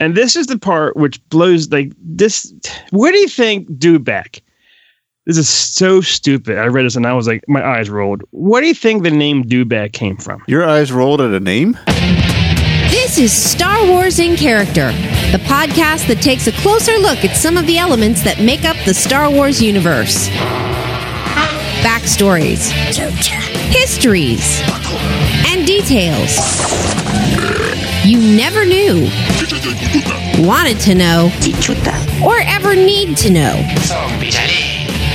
And this is the part which blows like this. Where do you think Dewback? This is so stupid. I read this and I was like, my eyes rolled. Where do you think the name Dewback came from? Your eyes rolled at a name? This is Star Wars in Character, the podcast that takes a closer look at some of the elements that make up the Star Wars universe. Backstories, histories, and details you never knew, wanted to know, or ever need to know.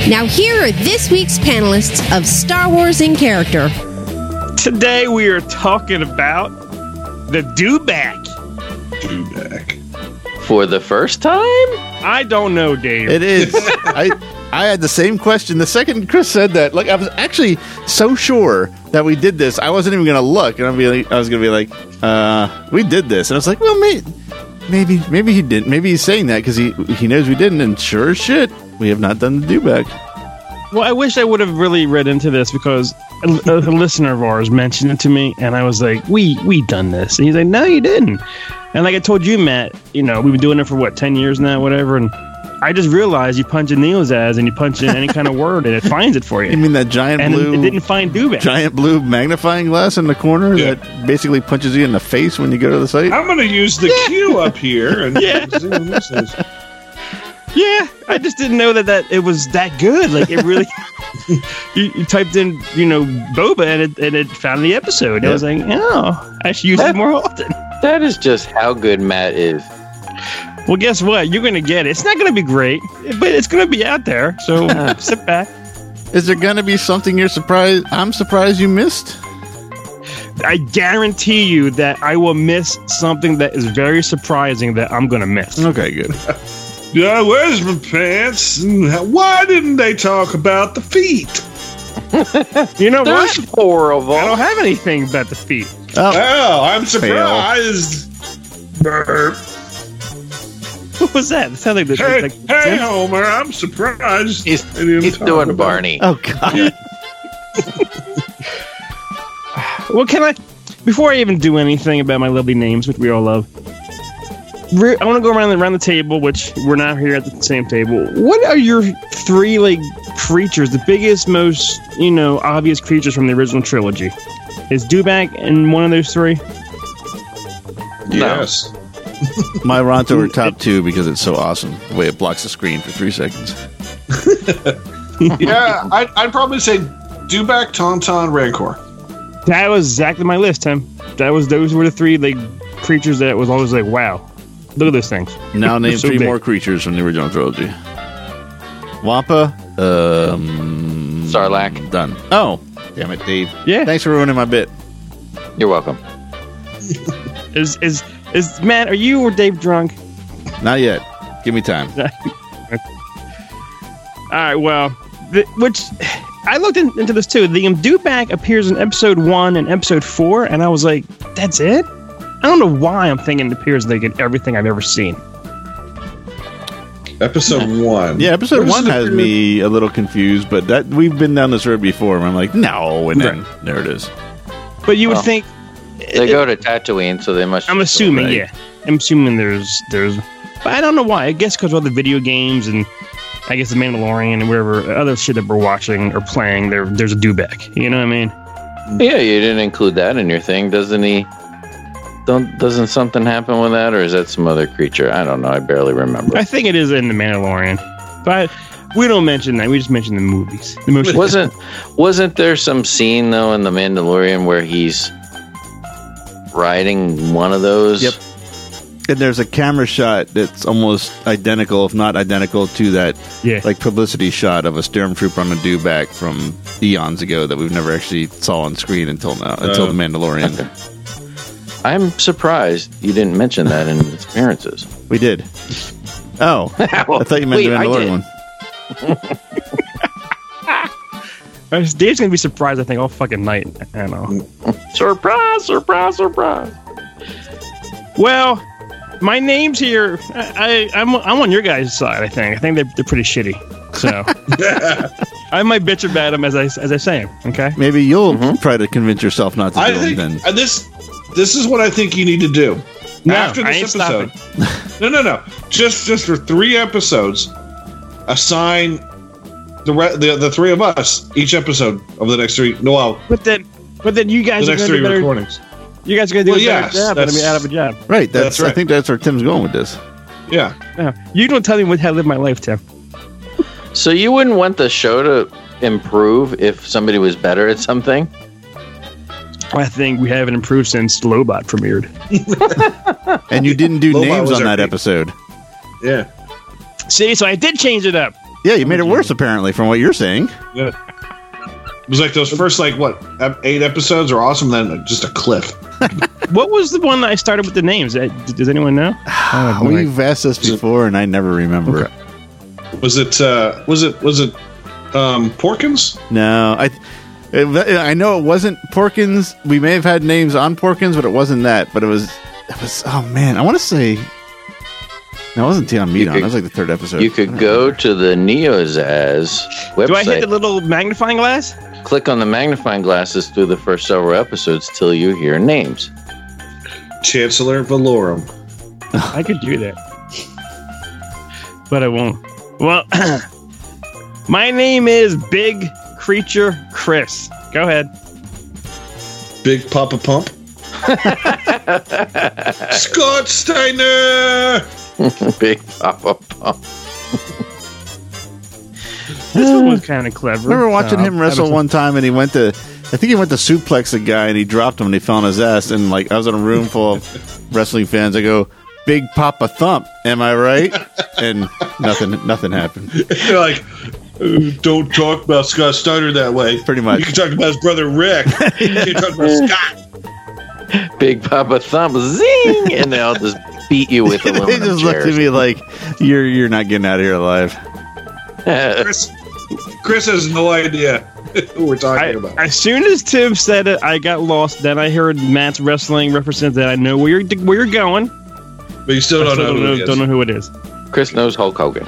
Now, here are this week's panelists of Star Wars in Character. Today we are talking about the Dewback. Dewback. For the first time? I don't know, Dave. It is. I I had the same question the second Chris said that. Like I was actually so sure that we did this. I wasn't even gonna look, and I'd be I was gonna be like, uh, we did this, and I was like, well, maybe, maybe, maybe he didn't. Maybe he's saying that because he he knows we didn't, and sure as shit, we have not done the Dewback. Well, I wish I would have really read into this because a, a listener of ours mentioned it to me, and I was like, "We we done this," and he's like, "No, you didn't." And like I told you, Matt, you know, we've been doing it for what ten years now, whatever, and I just realized you punch in Neil's ass and you punch in any kind of word and it finds it for you. You mean that giant and blue? it didn't find Dewback. Giant blue magnifying glass in the corner Yeah. that basically punches you in the face when you go to the site. I'm going to use the cue up here and Yeah. see what this is. Yeah, I just didn't know that that it was that good. Like it really. you, you typed in, you know, boba and it and it found the episode. I was like, oh, I should use it more often. That is just how good Matt is. Well, guess what? You're gonna get it. It's not gonna be great, but it's gonna be out there. So sit back. Is there gonna be something you're surprised? I'm surprised you missed. I guarantee you that I will miss something that is very surprising that I'm gonna miss. Okay, good. Yeah, where's my pants? Why didn't they talk about the feet? You know There's what? four of I don't have anything about the feet. Oh, Oh, I'm surprised. Burp. What was that? It sounded like, the, Hey, like hey, Homer, I'm surprised. He's, he's doing Barney. oh God. Well, can I? Before I even do anything about my lovely names, which we all love, re- I want to go around the, around the table, which we're not here at the same table. What are your three like creatures? The biggest, most you know, obvious creatures from the original trilogy. Is Dewback in one of those three? Yes. My Ronto are top two because it's so awesome. The way it blocks the screen for three seconds. yeah, I'd, I'd probably say Dewback, Tauntaun, Rancor. That was exactly my list, Tim. That was those were the three like creatures that was always like, wow, look at those things. Now name So three big. more creatures from the original trilogy. Wampa, um, Sarlacc. done. Oh, damn it, Dave. Yeah. Thanks for ruining my bit. You're welcome. Is is is Matt? Are you or Dave drunk? Not yet. Give me time. All right, well, the, which I looked in, into this too. The Dewback appears in episode one and episode four, and I was like, that's it? I don't know why I'm thinking it appears like in everything I've ever seen. Episode one. Yeah, episode Where one has appear? me a little confused, but that we've been down this road before. And I'm like, no, and then Right. there it is. But you would Well, think. They go to Tatooine, so they must. I'm assuming, Right. yeah. I'm assuming there's there's, but I don't know why. I guess because of all the video games and I guess the Mandalorian and whatever other shit that we're watching or playing, there there's a Dewback. You know what I mean? Yeah, you didn't include that in your thing, doesn't he? Don't doesn't something happen with that, or is that some other creature? I don't know. I barely remember. I think it is in the Mandalorian, but we don't mention that. We just mention the movies. The wasn't wasn't there some scene though in the Mandalorian where he's riding one of those? Yep. And there's a camera shot that's almost identical, if not identical, to that yeah. like publicity shot of a stormtrooper on a dewback from eons ago that we've never actually saw on screen until now, until Oh. the Mandalorian. I'm surprised you didn't mention that in its appearances. We did. Oh, I thought you meant Wait, the I Mandalorian did. one. Dave's gonna be surprised. I think all fucking night. I know. Surprise! Surprise! Surprise! Well, my name's here. I, I I'm I'm on your guys' side. I think. I think they're they're pretty shitty. So I might bitch about them as I as I say them. Okay. Maybe you'll try to convince yourself not to I do think them then. uh, this this is what I think you need to do. No, after I this ain't episode. no, no, no. Just just for three episodes, assign the re- the the three of us each episode of the next three. No, well, But then, but then you guys are next going to three better. recordings. You guys are going to do Well, a better yes, job than me that's- out of a job. Right. That's, That's right. I think that's where Tim's going with this. Yeah. No, you don't tell me what how to live my life, Tim. So you wouldn't want the show to improve if somebody was better at something? I think we haven't improved since Lobot premiered. And you didn't do Lobot names on that peak. episode. Yeah. See, so I did change it up. Yeah, you made it worse apparently from what you're saying. Yeah. It was like those first like what eight episodes are awesome. Then just a cliff. What was the one that I started with the names? Uh, Does anyone know? Oh. We've asked this before, and I never remember. Was it? uh Was it? Was it? Um, Porkins? No, I. It, I know it wasn't Porkins. We may have had names on Porkins, but it wasn't that. But it was. It was. Oh man, I want to say. No, it wasn't Tion Medon. could- That was like the third episode. You could go to the Neozaz website. Do I hit the little magnifying glass? click on the magnifying glasses through the first several episodes till you hear names. Chancellor Valorum. I could do that, but I won't. Well, my name is Big Creature Chris. Go ahead. Big Papa Pump. Scott Steiner. Big Papa Pump. This one was kind of clever. I remember watching Uh, him wrestle episode- one time, and he went to. I think he went to suplex a guy, and he dropped him, and he fell on his ass. And like I was in a room full of wrestling fans. I go, "Big Papa Thump, am I right?" And nothing, nothing happened. They're like, "Uh, don't talk about Scott Steiner that way. Pretty much. You can talk about his brother Rick. you can't talk about Scott. Big Papa Thump, zing, and they'll just beat you with they aluminum just looked at me like, "You're you're not getting out of here alive." Chris, Chris has no idea who we're talking I, about. as soon as Tim said it, I got lost. Then I heard Matt's wrestling represent that. I know where you're where you're going. but you still don't still know don't who know, don't know who it is. Chris knows Hulk Hogan.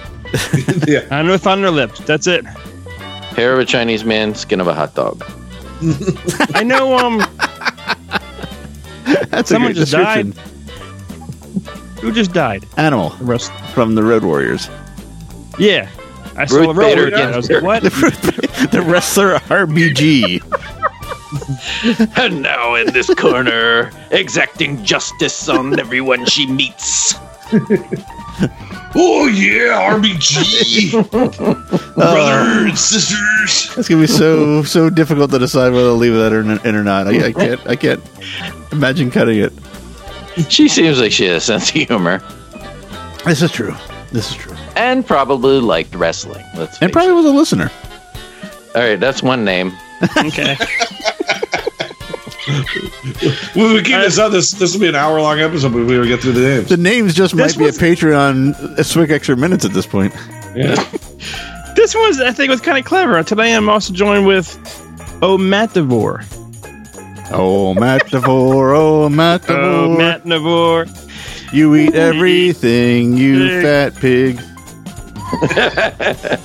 yeah. I know Thunder Lips. That's it. Hair of a Chinese man, skin of a hot dog. I know. Um, That's Someone a great just description. Who just died? Animal Rest- from the Road Warriors. Yeah, I saw Ruth a Bader Bader again. I was like, what? the wrestler RBG. And now in this corner, exacting justice on everyone she meets. Oh yeah, RBG, uh, brother and sisters. It's gonna be so so difficult to decide whether to leave that in, in or not. I, I can't I can't imagine cutting it. She seems like she has a sense of humor This is true. This is true. and probably liked wrestling. Let's And face probably was a listener. All right, that's one name. okay. When we keep this up, this this will be an hour long episode. But we will get through the names. The names just This might be a Patreon a Swick extra minutes at this point. Yeah. This was, I think, was kind of clever. Today I'm also joined with Omativore. Oh Matt Devore, oh Matt Oh, Devore. Matt Navore. You eat everything, you fat pig.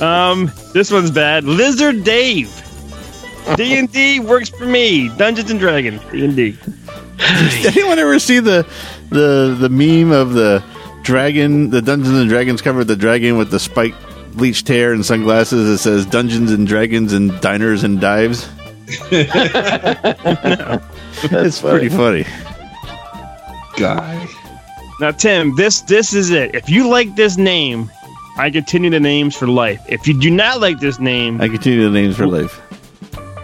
Um, this one's bad. Lizard Dave. D and D works for me. Dungeons and Dragons. D and D. Did anyone ever see the the the meme of the dragon, the Dungeons and Dragons cover, the dragon with the spiked bleached hair and sunglasses that says Dungeons and Dragons and Diners and Dives? it's pretty funny. Guy. Now, Tim, this this is it. If you like this name, I continue the names for life. If you do not like this name, I continue the names for life.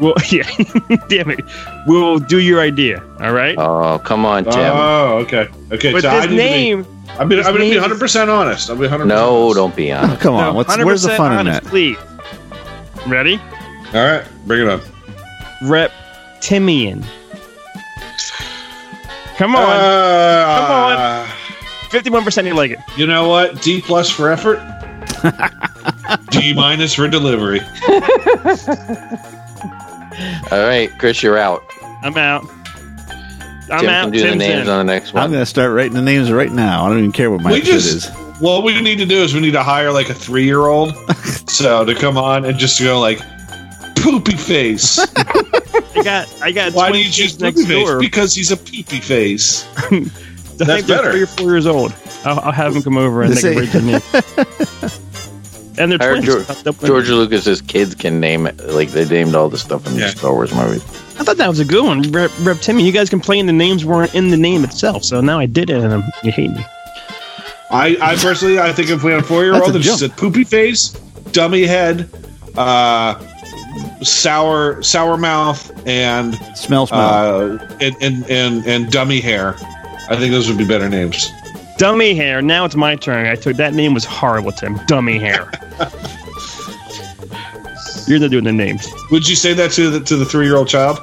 well, yeah, damn it, we'll do your idea. All right. Oh, come on, Tim. Oh, okay. Okay. but so this need name, to be, I'm gonna, I'm gonna be 100 percent honest. I'll be 100. no, don't be honest. Oh, come on, no, what's where's the 100% fun in that? Please. Ready? All right, bring it on. Reptimian. Come on. Uh, Fifty-one percent you like it. You know what? D plus for effort. D minus for delivery. All right, Chris, you're out. I'm out. I'm Tim out. can do the names in. on the next I'm one. gonna start writing the names right now. I don't even care what my we episode just is. what we need to do is we need to hire like a three year old so to come on and just go like poopy face I got I got Why do twin you choose kids next poopy face? door. Because he's a poopy face. I think That's they're better. three or four years old. I'll, I'll have them come over and The they can same- rate their name. And they're twins. George, They'll George Lucas's kids can name it. Like they named all the stuff in Yeah. the Star Wars movies. I thought that was a good one. Rep, Rep Timmy, you guys complained the names weren't in the name itself, so now I did it and you hate me. I, I personally, I think if we had a four-year-old, a that just a poopy face, dummy head, uh, sour sour mouth, and Smell, smell. uh, and, and and and dummy hair, I think those would be better names. Dummy hair. Now it's my turn. I took that name was horrible, Tim. Dummy hair. You're not doing the names. Would you say that to the to the three year old child?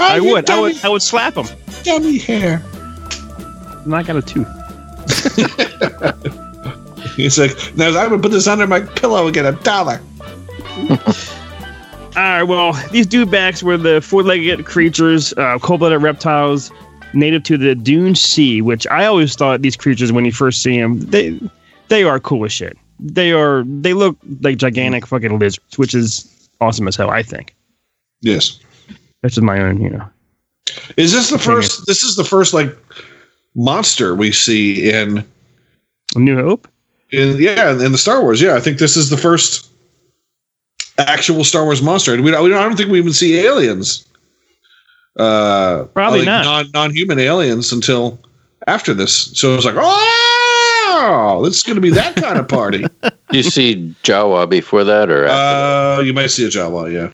I would. I would. I would slap him. dummy hair. And I got a tooth. He's like, now I'm gonna put this under my pillow and get a dollar. All right. Well, these dewbacks were the four-legged creatures, uh, cold-blooded reptiles, native to the Dune Sea. Which I always thought these creatures, when you first see them, they they are cool as shit. They are. They look like gigantic fucking lizards, which is awesome as hell. I think. Yes. That's just my own, you know. Is this the first? This is the first like monster we see in New Hope. in yeah in the Star Wars. Yeah, I think this is the first actual Star Wars monster. And we don't, we don't I don't think we even see aliens. Uh, Probably like not. non non human aliens until after this. So it was like, oh, this is going to be that kind of party. Do you see Jawa before that, or after uh, you might see a Jawa. Yeah.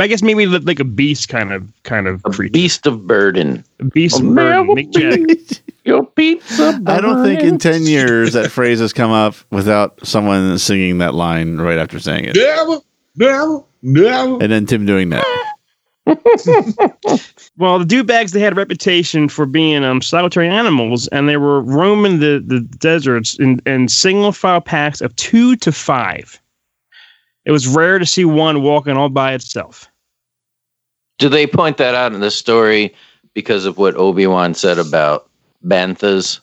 I guess maybe like a beast kind of kind of a creature. beast of burden? A beast A of burden. Mick Jagger. Your pizza. I don't think in 10 years that phrase has come up without someone singing that line right after saying it. Never, never, never. And then Tim doing that. Well, the dewbacks they had a reputation for being um, solitary animals, and they were roaming the, the deserts in, in single file packs of two to five. It was rare to see one walking all by itself. Do they point that out in the story because of what Obi Wan said about banthas?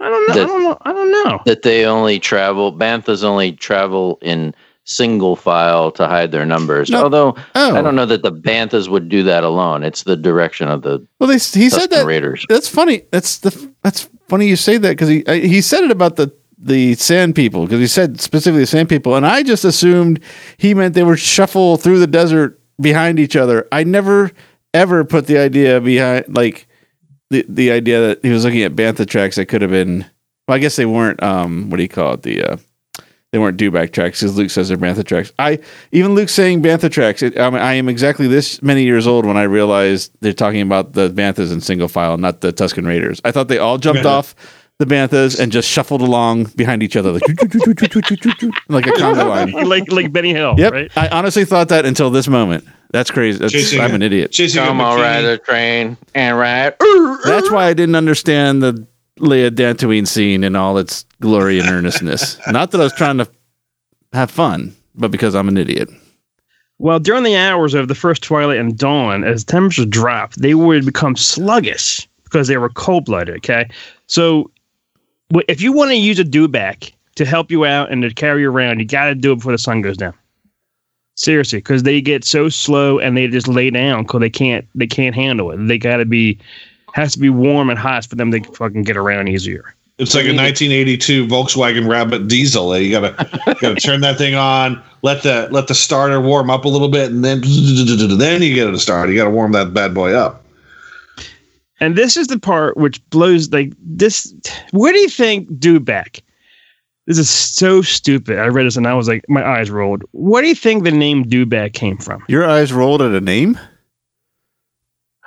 I don't know. I don't know. I don't know. That they only travel banthas only travel in single file to hide their numbers. No. Although Oh. I don't know that the banthas would do that alone. It's the direction of the Well, they, he said that. Raiders. That's funny. That's the that's funny you say that because he I- he said it about the the sand people because he said specifically the sand people, and I just assumed he meant they would shuffle through the desert behind each other. I never ever put the idea behind like the the idea that he was looking at bantha tracks that could have been. Well, I guess they weren't. Um, what do you call it? The uh, they weren't dewback tracks because Luke says they're bantha tracks. I even Luke saying bantha tracks. It, I, mean, I am exactly this many years old when I realized they're talking about the banthas in single file, not the Tusken Raiders. I thought they all jumped Yeah. off the banthas and just shuffled along behind each other like like a conga line. like like Benny Hill, Yep, right? I honestly thought that until this moment. That's crazy. That's, Chasing I'm a- an idiot. Chasing a come on, ride the train and ride. That's why I didn't understand the Leia Dantooine scene in all its glory and earnestness. Not that I was trying to have fun, but because I'm an idiot. Well, during the hours of the first twilight and dawn, as temperatures dropped, they would become sluggish because they were cold blooded. Okay, so if you want to use a dewback to help you out and to carry you around, you got to do it before the sun goes down. Seriously, because they get so slow and they just lay down because they can't they can't handle it. They got to be has to be warm and hot for them to fucking get around easier. It's like a 1982 Volkswagen Rabbit diesel. You gotta gotta turn that thing on, let the let the starter warm up a little bit, and then then you get it to start. You gotta warm that bad boy up. And this is the part which blows like this. Where do you think Dewback? This is so stupid. I read this and I was like, my eyes rolled. What do you think the name Dewback came from? Your eyes rolled at a name?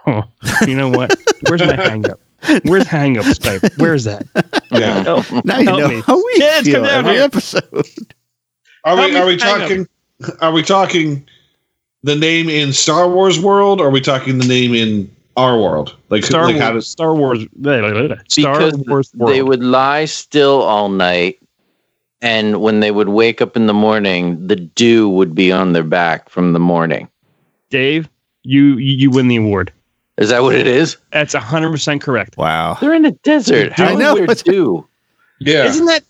Oh, you know what? Where's my hang up? Where's hang up Skype? Where's that? Yeah. Help, Now you help know me. how we Kids, feel come down every here. episode. Are Help we me are we hang up. talking are we talking the name in Star Wars world or are we talking the name in our world? Like, Star like Wars. how does Star Wars. blah, blah, blah, blah. Star because Wars world. they would lie still all night and when they would wake up in the morning the dew would be on their back from the morning Dave, you you you win the award. Is that what it is That's hundred percent correct. Wow. they're in a desert how I know, there it's- dew Yeah. Isn't that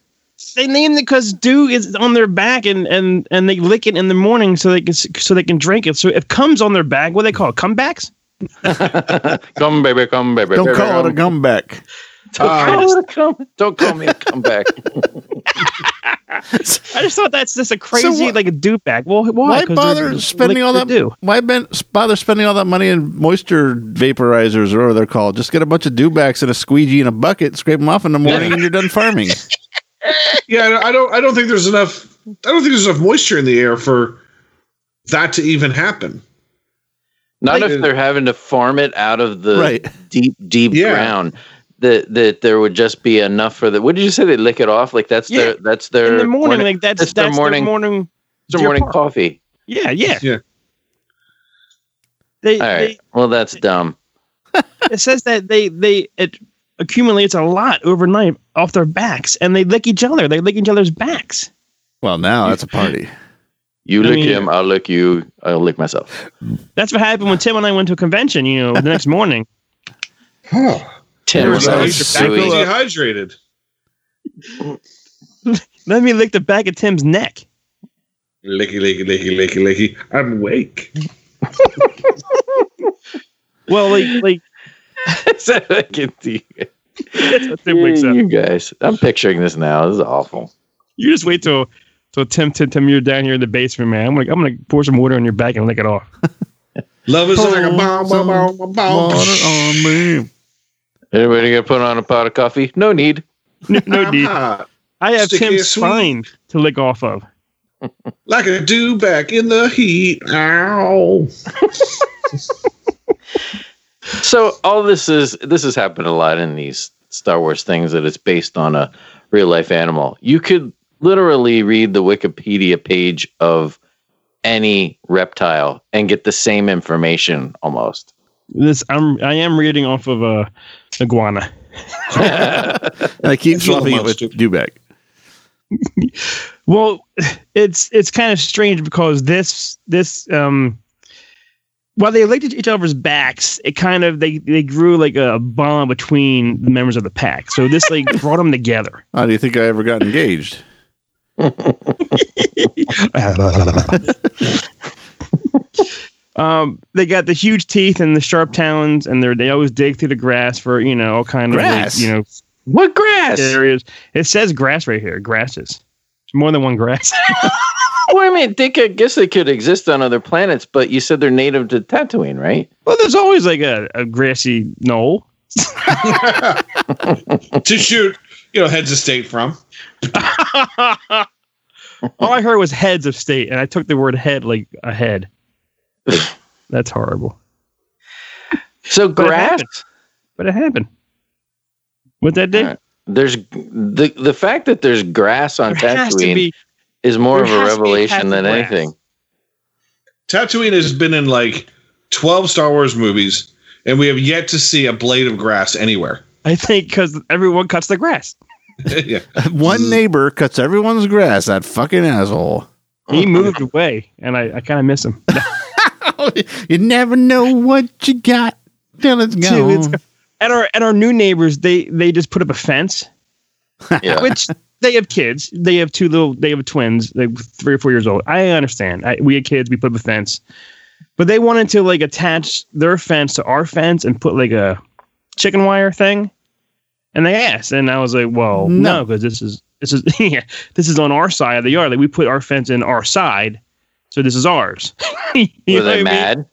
they named it because dew is on their back and, and and they lick it in the morning so they can so they can drink it. So it comes on their back, what do they call it? Comebacks? come, baby, come, baby. Don't baby, call it a come. comeback. Don't, Uh, call it come, don't call me a comeback. I just thought that's just a crazy what- like a dew bag. Well, why? Why 'Cause bother spending all that? liquid dew. Why ben, bother spending all that money in moisture vaporizers or whatever they're called? Just get a bunch of dewbacks and a squeegee and a bucket, scrape them off in the morning, and you're done farming. Yeah, I don't. I don't think there's enough. I don't think there's enough moisture in the air for that to even happen. Not Like- if they're having to farm it out of the Right. deep, deep Yeah. ground. That that there would just be enough for the. What did you say? They lick it off like that's Yeah. their that's their In the morning, like that's that's that's their morning- Their morning, it's their morning Park. coffee. yeah, yeah. Yeah. They, All right. Well, that's dumb. it says that they they it accumulates a lot overnight off their backs, and they lick each other. They lick each other's backs. Well, now that's a party. You I lick mean- him, I'll lick you, I'll lick myself. That's what happened when Tim and I went to a convention. You know, the next morning. Oh, Tim was was sweet. dehydrated. Let me lick the back of Tim's neck. Licky, licky, licky, licky, licky. I'm awake. Well, like like So I can see- that's what Tim wakes up. you guys. I'm picturing this now. This is awful. You just wait till till Tim Tim Tim you're down here in the basement, man. I'm like I'm gonna pour some water on your back and lick it off. Love is like a bomb, bomb, bomb, bomb, bomb. Water on me. Anybody gonna put on a pot of coffee? No need. No, no need. I have Sticky Tim's sweet. spine to lick off of. like a dew back in the heat. Ow. So all this is this has happened a lot in these Star Wars things that it's based on a real life animal. You could literally read the Wikipedia page of any reptile and get the same information almost. This I'm I am reading off of a iguana. I keep It's swapping it with monster. dewback. Well, it's it's kind of strange because this this um while they licked each other's backs, it kind of they they grew like a bond between the members of the pack. So this like brought them together. How do you think I ever got engaged? Um, they got the huge teeth and the sharp talons, and they they always dig through the grass for you know all kind of like, you know What grass? areas. It says grass right here. Grasses. It's more than one grass. Well, I mean, they could, I guess they could exist on other planets, but you said they're native to Tatooine, right? well, there's always like a, a grassy knoll. to shoot, you know, heads of state from. All I heard was heads of state, and I took the word head like a head. That's horrible. So But it grass. happened. But it happened. What that did? Alright. There's the the fact that there's grass on There Tatooine be. is more of a has to be a revelation than grass. anything. Tatooine has been in like 12 Star Wars movies, and we have yet to see a blade of grass anywhere. I think because everyone cuts the grass. yeah. One neighbor cuts everyone's grass. That fucking asshole. He moved away, and I, I kind of miss him. you never know what you got till it's Dude, gone. it's- and our and our new neighbors, they they just put up a fence, Yeah. which they have kids. They have two little. They have twins, like three or four years old. I understand. I, we had kids. We put up a fence, but they wanted to like attach their fence to our fence and put like a chicken wire thing. And they asked, and I was like, "Well, No. no, because this is this is yeah, this is on our side of the yard. Like we put our fence in our side, so this is ours." You know Were what I they mean? mad?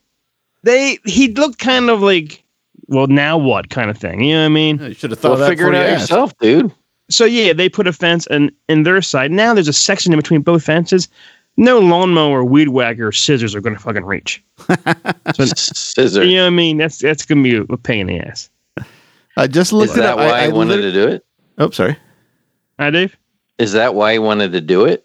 They he looked kind of like, well, now what kind of thing? You know what I mean? you should have thought Well, that figure it out you yourself, dude. So yeah, they put a fence and in their side. Now there's a section in between both fences. No lawnmower, weed whacker, or scissors are going to fucking reach. Scissor. You know what I mean? That's that's going to be a pain in the ass. I just Is looked it that up. why I, I, I wanted to do it? Oh, sorry. Hi, Dave. Is that why he wanted to do it,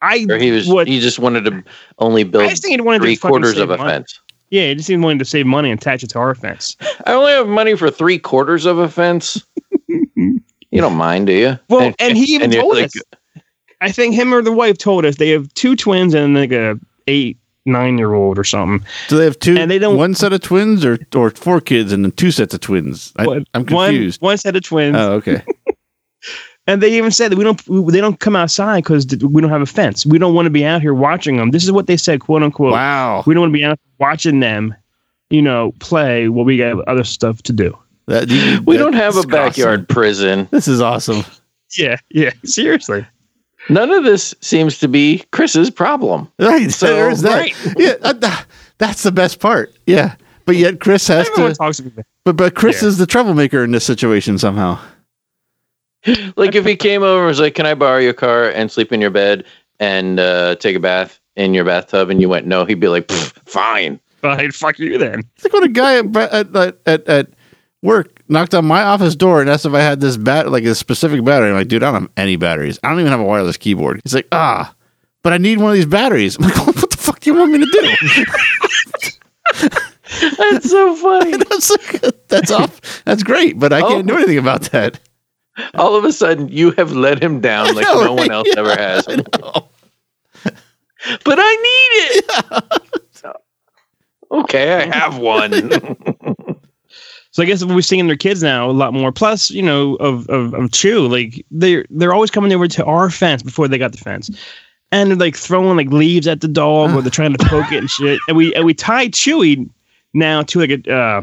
I or he was what? he just wanted to only I build just think he wanted three to quarters save of a money. fence? Yeah, he just even wanted to save money and attach it to our fence. I only have money for three quarters of a fence. you don't mind, do you? Well, and he even you're told like, us. I think him or the wife told us they have two twins and like a eight, nine year old or something. Do they have two? And they don't- one set of twins or or four kids and then two sets of twins? I, One- I'm one- confused. One, set of twins. Oh, okay. And they even said that we don't they don't come outside because we don't have a fence. We don't want to be out here watching them. This is what they said, quote unquote. Wow. We don't want to be out watching them, you know, play while we got other stuff to do. That- you- We that- don't have a backyard awesome. prison. This is awesome. Yeah, yeah. Seriously. None of this seems to be Chris's problem. Right. So, there's that. right. Yeah. Uh, that- that- that's the best part. Yeah. But yet Chris has Everyone to. to me. But but Chris Yeah. is the troublemaker in this situation somehow. Like if he came over and was like, "Can I borrow your car and sleep in your bed and uh, take a bath in your bathtub?" and you went no, he'd be like, "Pfft, "Fine." Fine, fuck you then. It's like when a guy at, at, at, at, at work knocked on my office door and asked if I had this bat, like a specific battery. I'm like, dude, I don't have any batteries. I don't even have a wireless keyboard. He's like, ah, but I need one of these batteries. I'm like, what the fuck do you want me to do? That's so funny. that's, that's off. That's great, but I can't do Oh. anything about that. All of a sudden, you have let him down like know, no one right? else ever has. I. But I need it. okay, I have one. So I guess we're seeing their kids now a lot more. Plus, you know, of of, of Chew, like they're they're always coming over to our fence before they got the fence, and they're like throwing like leaves at the dog or they're trying to poke it and shit. And we and we tie Chewy now to like a uh,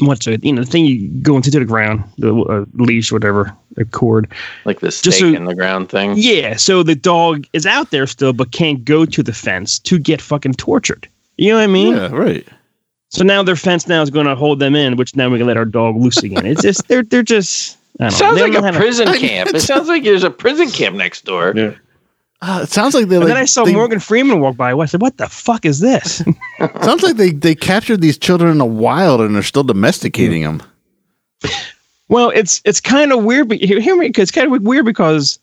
what's it? You know, the thing you go into the ground, the uh, leash, whatever, a cord. like the Just stake so- in the ground thing. Yeah, so the dog is out there still, but can't go to the fence to get fucking tortured. You know what I mean? Yeah, right. So now their fence now is going to hold them in, which now we can let our dog loose again. It's just they're they're just. I don't know. Sounds They like don't know a how to- prison camp. It sounds like there's a prison camp next door. Yeah. Uh, it sounds like they And like. then I saw they, Morgan Freeman walk by. I said, "What the fuck is this?" Sounds like they they captured these children in the wild and they're still domesticating them. well, it's it's kind of weird. But hear, me, it's kind of weird because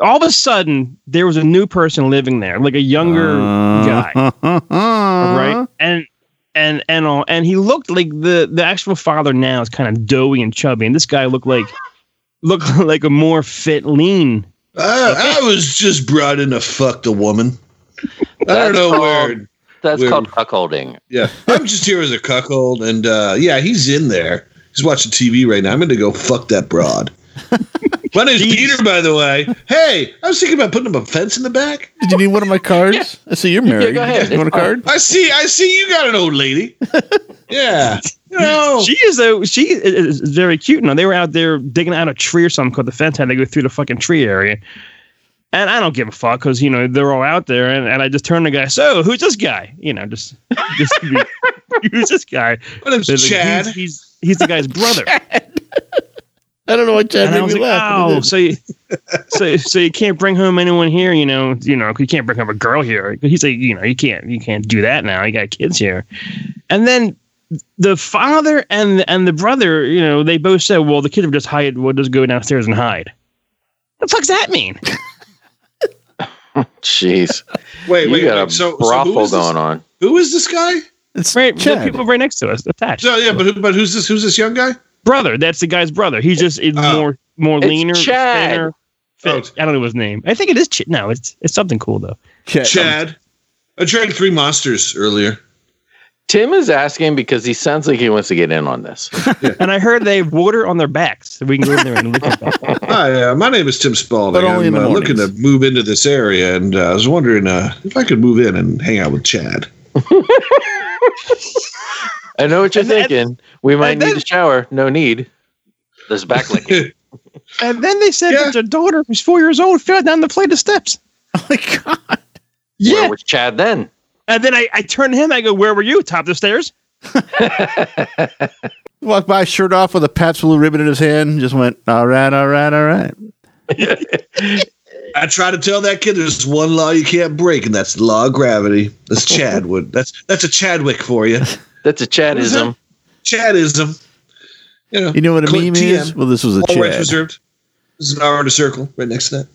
all of a sudden there was a new person living there, like a younger guy, right? right? And and and all, and he looked like the the actual father now is kind of doughy and chubby, and this guy looked like looked like a more fit, lean. I, I was just brought in to fuck the woman. I don't know called- where. That's Weird. called cuckolding. Yeah, I'm just here as a cuckold, and uh, yeah, he's in there. He's watching TV right now. I'm going to go fuck that broad. My name's Jeez. Peter, by the way. Hey, I was thinking about putting up a fence in the back. Did you need one of my cards? I see you're married. Yeah, go ahead. You want a card? I see. I see. You got an old lady. Yeah. You know. She is a she is is very cute. Now they were out there digging out a tree or something called the fence had to go through the fucking tree area. And I don't give a fuck because you know they're all out there, and, and I just turn to the guy. So who's this guy? You know, just just be, who's this guy? My name's They're like, Chad. He's, he's he's the guy's brother. I don't know what Chad And made me like, laugh. oh, so you, so so you can't bring home anyone here, you know, you know, you can't bring home a girl here. He's like, you know, you can't you can't do that now. You got kids here, and then the father and and the brother, you know, they both said, well, the kids would just hide, would just go downstairs and hide. What the fuck's that mean? Jeez, Wait, you wait, got wait. a So, so brothel who is this? going on. Who is this guy? it's Right, the people right next to us, attached. So yeah, but who, but who's this? Who's this young guy? Brother, that's the guy's brother. He's just is Oh. more more It's leaner, Chad. thinner, fit. I don't know his name. I think it is. Ch- no, it's it's something cool though. Chad. Chad. I drank three monsters earlier. Tim is asking because he sounds like he wants to get in on this. And I heard they have water on their backs, so we can go in there and look at that. Hi, uh, my name is Tim Spalding. But only in I'm the uh, looking to move into this area, and uh, I was wondering uh, if I could move in and hang out with Chad. I know what you're And then- thinking. We might need then- a shower. No need. There's backlinking. And then they said Yeah. that their daughter, who's four years old, fell down the flight of steps. Oh my god. Yeah, Where was Chad then? And then I, I turned to him. I go, "Where were you? Top of the stairs?" Walked by, shirt off, with a Pabst Blue ribbon in his hand. Just went, all right, all right, all right. I try to tell that kid there's one law you can't break, and that's the law of gravity. That's Chadwood. That's that's a Chadwick for you. That's a Chadism. Chadism. You know, You know what a Click meme TM. is? Well, this was a all rights reserved. This is an hour in a circle right next to that.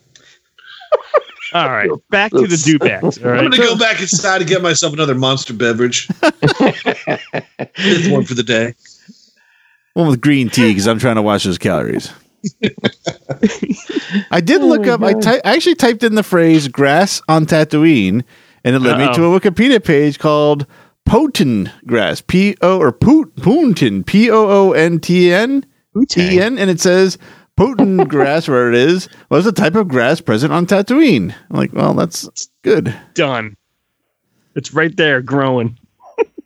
All right, back to the dewbacks. All I'm gonna go back inside and get myself another monster beverage. Fifth one for the day. One with green tea because I'm trying to watch those calories. I did oh look up. I, ty- I actually typed in the phrase "grass on Tatooine," and it led me to a Wikipedia page called "Poonten grass." P O or Poot Poonton P O O N T N T Wu-Tang. And it says Putin grass, where it is, was a type of grass present on Tatooine. I'm like, well, that's good. Done. It's right there, growing.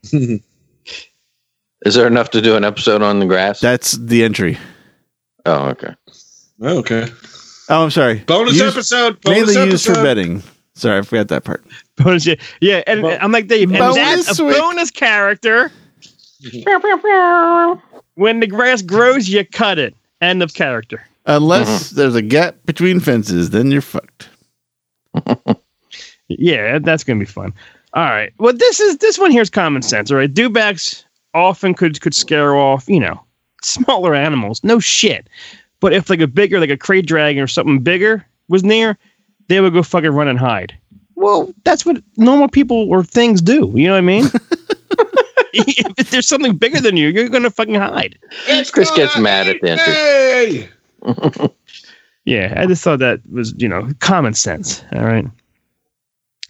Is there enough to do an episode on the grass? That's the entry. oh, okay. Oh, okay. Oh, I'm sorry. Bonus Used- episode. Bonus Mainly used for episode. betting. Sorry, I forgot that part. Bonus, yeah, yeah. And Bo- I'm like Dave, and bonus that's a week. bonus character. when the grass grows, you cut it. End of character. Unless mm-hmm. there's a gap between fences, then you're fucked. Yeah, that's gonna be fun. All right. Well, this is this one here's common sense. All right, dewbacks often could could scare off you know smaller animals. No shit. But if like a bigger like a krayt dragon or something bigger was near, they would go fucking run and hide. Well, that's what normal people or things do. You know what I mean? if there's something bigger than you, you're gonna fucking hide. Chris gets mad at the entry. Hey! Yeah, I just thought that was, you know, common sense. All right.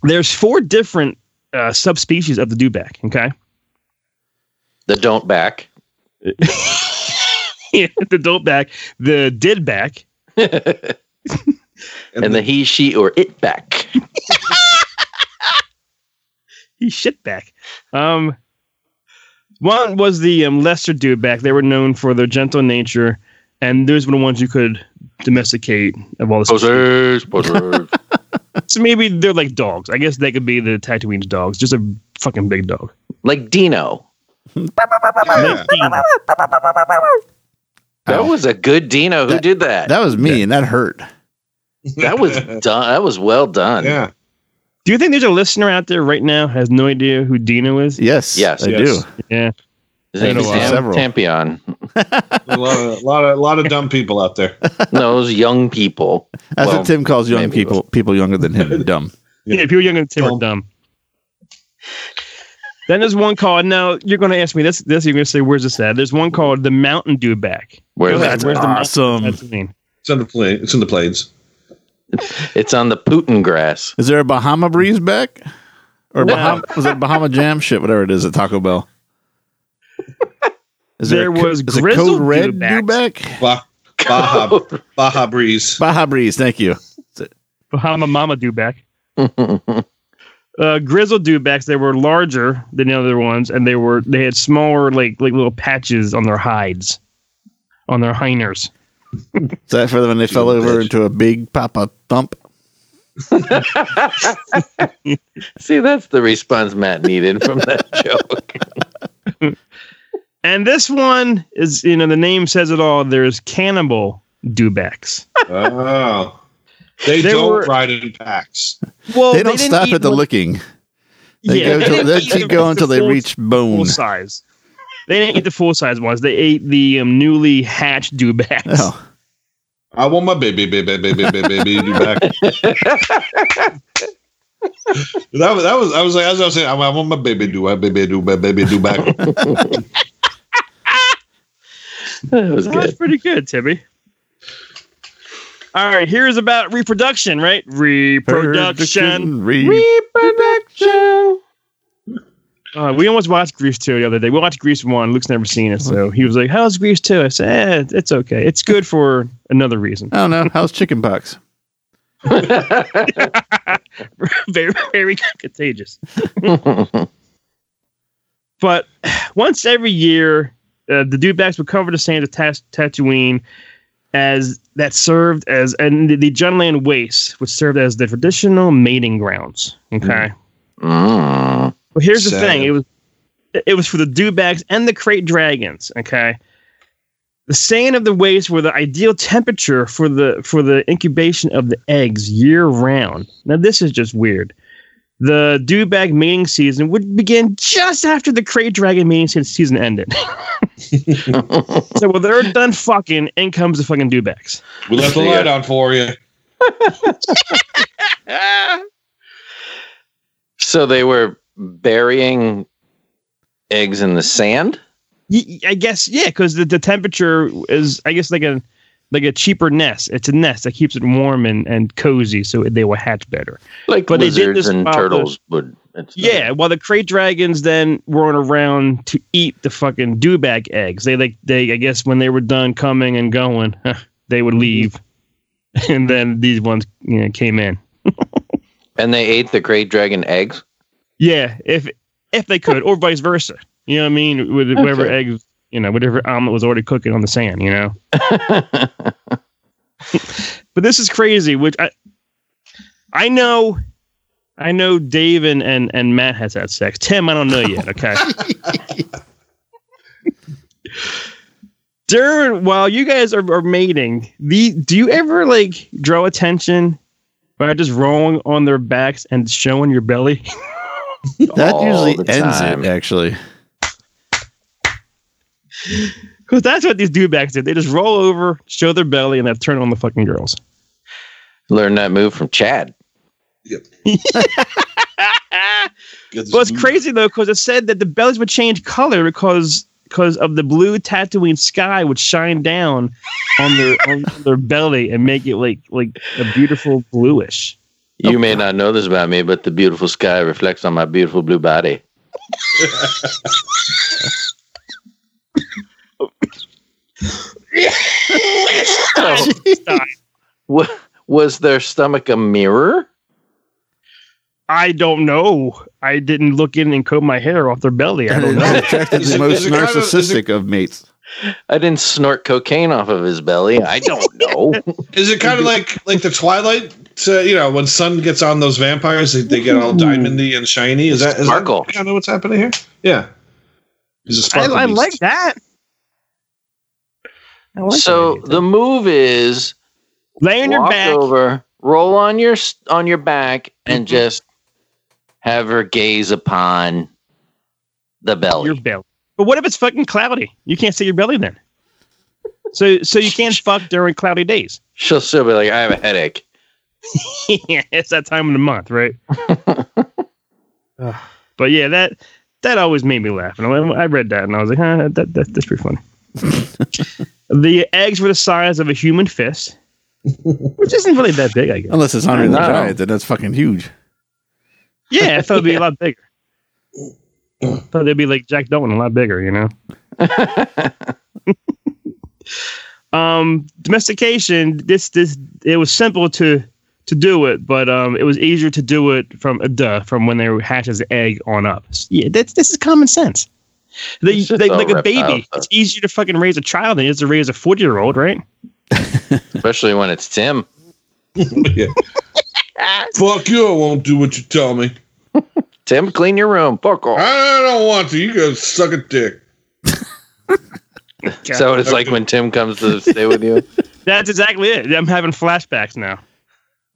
There's four different uh, subspecies of the dewback. Okay. The don't back. yeah, the back. the didback, and the he, she, or it back. he shit back. Um, one was the um, lesser back. They were known for their gentle nature, and those were the ones you could domesticate of all the. Posers, posers. So maybe they're like dogs. I guess they could be the Tatooine's dogs, just a fucking big dog. like Dino. Yeah. That was a good Dino. Who That- did that? That was me, and that hurt. That was done. That was well done. Yeah. Do you think there's a listener out there right now has no idea who Dino is? Yes, Yes. I Yes. do. Yeah. His name is a. Tam- Tampion. A lot of, lot of, lot of dumb people out there. Those young people. That's Well, what Tim calls young maybe. people, people younger than him, dumb. Yeah, people younger than Tim are Dumb. dumb. Then there's one called. Now you're going to ask me this. This you're going to say, "Where's this at?" There's one called the Mountain Dewback. Where's Go ahead, that? where's the mountain? Awesome. That's the name. It's on the plane. It's in the planes. It's on the Putin grass. Is there a Bahama breeze back? Or No. Bahama, was it Bahama Jam shit, whatever it is at Taco Bell? Is There a was is it grizzled code red dewbacks. dewback? Bah, Baja, Baja Breeze. Baja breeze, thank you. Bahama Mama Dewback. uh, grizzled dewbacks. They were larger than the other ones, and they were they had smaller like like little patches on their hides, on their hinders. Is that for when they fell over into a big Papa thump? See, that's the response Matt needed from that joke. And this one is, you know, the name says it all. There's cannibal dewbacks. Oh. They, They don't were- ride in packs. Well, They don't didn't stop at the one- licking. They Yeah, go till, didn't they keep going until they reach bone. full size. They didn't eat the full size ones. They ate the um, newly hatched dewbacks. Oh, I want my baby, baby, baby, baby, baby, do back. that was that was I was like as I was saying I want my baby do my baby do my baby do back. That was That's good. pretty good, Timmy. All right, here's about reproduction, right? Reproduction. Re- Reproduction. Uh, we almost watched Grease 2 the other day. We watched Grease 1. Luke's never seen it, so he was like, How's Grease 2? I said, eh, It's okay. It's good for another reason. I don't know. How's chicken pox? very, very contagious. But once every year, uh, the dewbacks would cover the sands of Tas- Tatooine as that served as, and the, the Jundland Wastes, which served as the traditional mating grounds. Okay. Mm. Well, here's the thing. It was it was for the dewbacks and the krayt dragons. Okay. The sand of the waste were the ideal temperature for the for the incubation of the eggs year round. Now this is just weird. The dewback mating season would begin just after the krayt dragon mating season ended. so when they're done fucking, in comes the fucking dewbacks. We left the light on for you. So they were burying eggs in the sand. I guess yeah, because the, the temperature is I guess like a like a cheaper nest. It's a nest that keeps it warm and, and cozy, so they will hatch better. Like But they did lizards this and turtles would. Yeah, while the krayt dragons then weren't around to eat the fucking dewback eggs. They like they I guess when they were done coming and going, they would mm-hmm. leave, and then these ones you know came in. And they ate the krayt dragon eggs. Yeah, if if they could, or vice versa. You know what I mean? With whatever Okay. eggs, you know, whatever omelet was already cooking on the sand. You know. but this is crazy. Which I I know. I know Dave and, and, and Matt has had sex. Tim, I don't know yet. Okay. During while you guys are, are mating, the do you ever like draw attention by just rolling on their backs and showing your belly? That All usually the ends time. it, actually. Because that's what these dudebags do. They just roll over, show their belly, and then turn on the fucking girls. Learn that move from Chad. Yep. Well, it's crazy though because it said that the bellies would change color because because of the blue Tatooine sky would shine down on their on their belly and make it like like a beautiful bluish. You may not know this about me, but the beautiful sky reflects on my beautiful blue body. Stop. Wa- Was their stomach a mirror? I don't know. I didn't look in and comb my hair off their belly. I don't know. attracted Is the most is of- narcissistic of mates. I didn't snort cocaine off of his belly. I don't know. Is it kind of like like the Twilight? Uh you know, when sun gets on those vampires, they, they get all diamondy and shiny. Is that is Sparkle. That kind of what's happening here? Yeah. He's a I, sparkle I beast. like that. I like so that. the move is lay on your walk back. over, roll on your on your back, and Mhm. just have her gaze upon the belly. your belly. But what if it's fucking cloudy? You can't see your belly then. So so you can't fuck during cloudy days. She'll still be like, "I have a headache." Yeah, it's that time of the month, right? But yeah, that that always made me laugh, and I, I read that and I was like, huh, that, that that's pretty funny. the eggs were the size of a human fist, which isn't really that big, I guess. Unless it's Andre the No. Giant, then that's fucking huge. Yeah, I thought it'd be a lot bigger. thought they'd be like Jack Dalton, a lot bigger, you know. um, domestication. This this it was simple to to do it, but um, it was easier to do it from uh, duh from when they were hatched as an egg on up. Yeah, that's this is common sense. They, they, like a baby, stuff. it's easier to fucking raise a child than it is to raise a forty year old, right? Especially when it's Tim. Yeah. Fuck you! I won't do what you tell me. Tim, clean your room. Fuck off. I don't want to. You go suck a dick. So it's like when Tim comes to stay with you. That's exactly it. I'm having flashbacks now.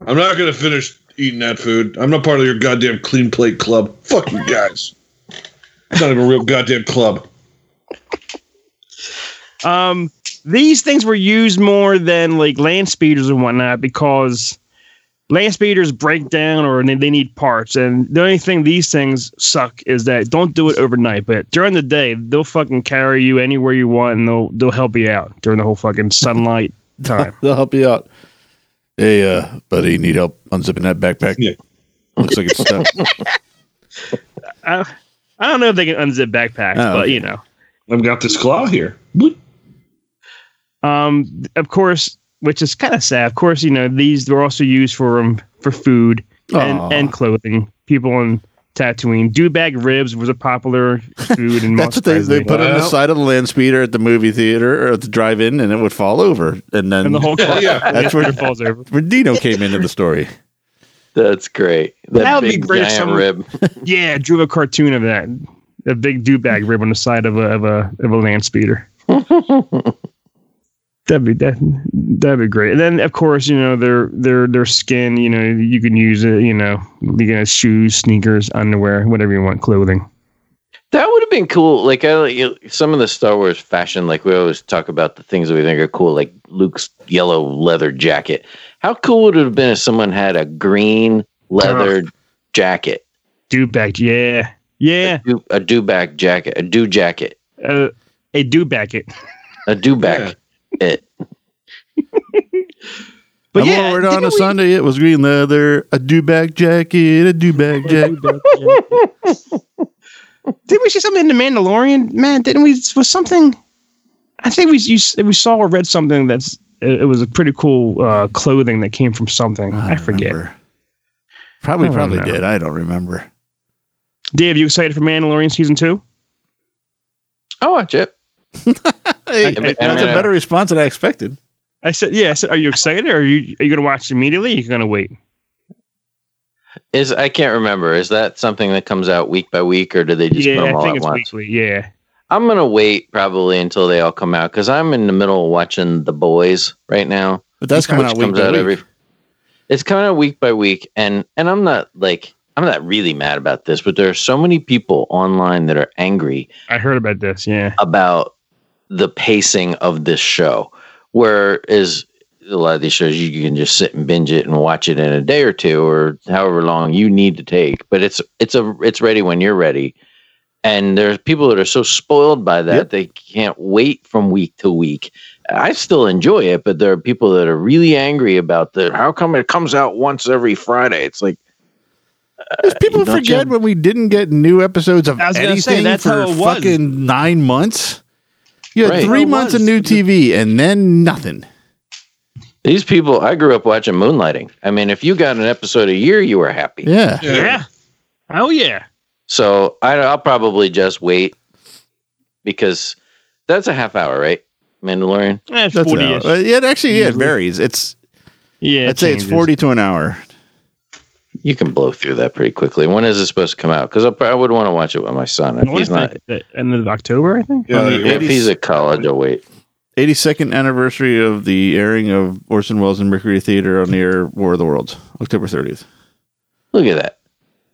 I'm not gonna finish eating that food. I'm not part of your goddamn clean plate club. Fuck you guys. It's not even a real goddamn club. Um, these things were used more than like land speeders and whatnot because land speeders break down or they, they need parts. And the only thing these things suck is that don't do it overnight, but during the day they'll fucking carry you anywhere you want and they'll they'll help you out during the whole fucking sunlight time. They'll help you out. Hey, uh, buddy, need help unzipping that backpack? Yeah. Looks like it's stuck. I, I don't know if they can unzip backpacks, Oh, but okay. you know. I've got this claw here. Bloop. Um, of course, which is kind of sad. Of course, you know these were also used for um for food and, Aw. and clothing. People on Tatooine, dewback ribs was a popular food in That's Mos what they, they Eisley. put on the side of the land speeder at the movie theater or at the drive-in, and it would fall over. And then and the whole Yeah, yeah. That's where- it falls over. where Dino came into the story. That's great. That, That would be great if giant someone- rib. Yeah, drew a cartoon of that, a big dewback rib on the side of a of a of a land speeder. That'd be that. That'd be great. And then, of course, you know their their their skin. You know, you can use it. You know, you can have shoes, sneakers, underwear, whatever you want, clothing. That would have been cool. Like I, you- some of the Star Wars fashion, like we always talk about the things that we think are cool, like Luke's yellow leather jacket. How cool would it have been if someone had a green leather jacket, Dewbag, yeah, yeah, A do, a dewback jacket, a do jacket, uh, a dewbacket. a dewback? It. But I'm yeah, over on a we- Sunday. It was green leather, a dewback jacket, a dewback jacket. Did we see something in the Mandalorian? Man, didn't we? Was something? I think we you, we saw or read something that's it, it was a pretty cool uh, clothing that came from something. I, don't forget. remember. Probably, I probably know. did. I don't remember. Dave, you excited for Mandalorian season two? I'll watch it. Hey, I- that's a better response than I expected. I said, yeah. I said, are you excited? Or are you are you going to watch immediately? Or are you going to wait? Is I can't remember. Is that something that comes out week by week, or do they just put yeah, them I all think at it's once? weekly. Yeah. I'm gonna wait probably until they all come out because I'm in the middle of watching The Boys right now. But that's coming out week comes by out week. every. It's coming out week by week, and and I'm not like I'm not really mad about this, but there are so many people online that are angry I heard about this. Yeah. about the pacing of this show. Whereas a lot of these shows, you can just sit and binge it and watch it in a day or two, or however long you need to take. But it's it's a it's ready when you're ready. And there's people that are so spoiled by that Yep. they can't wait from week to week. I still enjoy it, but there are people that are really angry about the how come it comes out once every Friday. It's like Because uh, people forget you- when we didn't get new episodes of I was gonna anything say, that's for how it was. fucking nine months. You had Right. three It months of new TV and then nothing. these people. I grew up watching Moonlighting. I mean, if you got an episode a year, you were happy. Yeah. Yeah. Oh yeah. So I, I'll probably just wait because that's a half hour, right? Mandalorian. Eh, That's forty. an. Uh, yeah, it actually yeah, it varies. It's Yeah. I'd say it's forty to an hour. You can blow through that pretty quickly. When is it supposed to come out? Because I, I would want to watch it with my son. If What he's not. The End of October, I think. Yeah, On the if he's at college, I'll wait. 82nd anniversary of the airing of Orson Welles and Mercury Theater on the air War of the Worlds, October 30th. Look at that.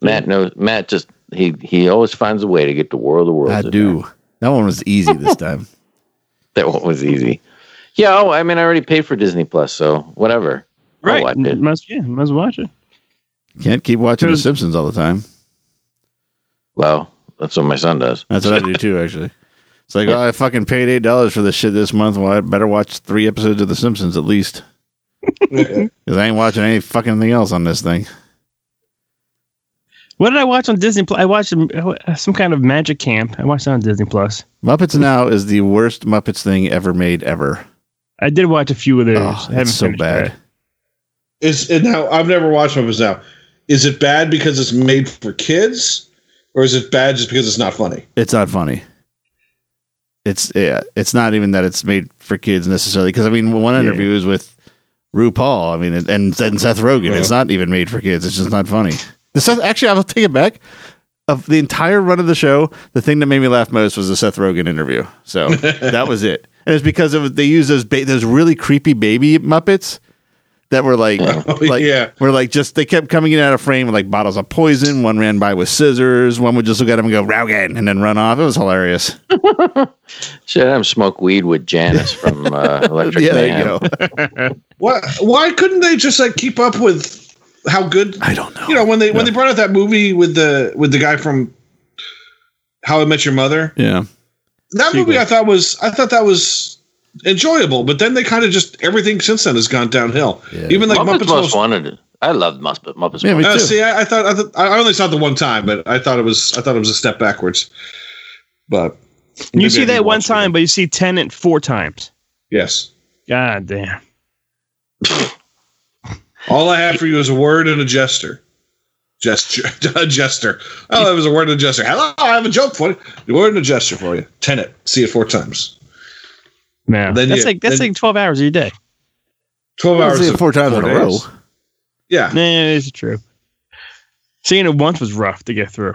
Matt knows. Matt just he he always finds a way to get to War of the Worlds. I do. That one was easy this time. That one was easy. Yeah. Oh, I mean, I already paid for Disney Plus, so whatever. I'll Right. watch it. Must yeah. Must watch it. Can't keep watching The Simpsons all the time. Well, that's what my son does. That's what I do too, actually. It's like, oh, I fucking paid eight dollars for this shit this month. Well, I better watch three episodes of The Simpsons at least, because I ain't watching any fucking thing else on this thing. What did I watch on Disney Plus? I watched uh, some kind of magic camp. I watched that on Disney Plus. Muppets Now is the worst Muppets thing ever made ever. I did watch a few of those. Oh, I haven't it's so finished bad. that. Is it now? I've never watched Muppets now. Is it bad because it's made for kids, or is it bad just because it's not funny? It's not funny. It's yeah. It's not even that it's made for kids necessarily. Because I mean, one interview is with RuPaul. I mean, and and Seth Rogen. It's not even made for kids. It's just not funny. The Seth, actually, I'll take it back. Of the entire run of the show, the thing that made me laugh most was the Seth Rogen interview. So that was it. And it's because of they use those ba- those really creepy baby Muppets that were like Oh, like yeah. were like just they kept coming in out of frame with like bottles of poison. One ran by with scissors. One would just look at him and go Rogen and then run off. It was hilarious. Should have smoked weed with Janice from uh, Electric yeah, there you go. Why? Why couldn't they just like keep up with how good? I don't know. You know, when they when they brought out that movie with the with the guy from How I Met Your Mother, Yeah. that movie I thought was I thought that was enjoyable, but then they kind of just everything since then has gone downhill. Yeah. Even like Muppets Muppets, Most Most. Wanted. I loved Muppets. Muppets Yeah, me Most Uh, too. see, I, I thought I, thought I only saw it the one time, but I thought it was I thought it was a step backwards. But You see that one watch it time, but you see Tenet four times. yes. God damn. All I have for you is a word and a gesture. Gesture, a gesture. Oh, it was a word and a gesture. Hello, I have a joke for you. A word and a gesture for you. Tenet. See it four times. No, Then that's you- like that's then- like twelve hours of your day. Twelve I'll hours. see it of four times in a row. days. Yeah. Nah, it's true. Seeing it once was rough to get through.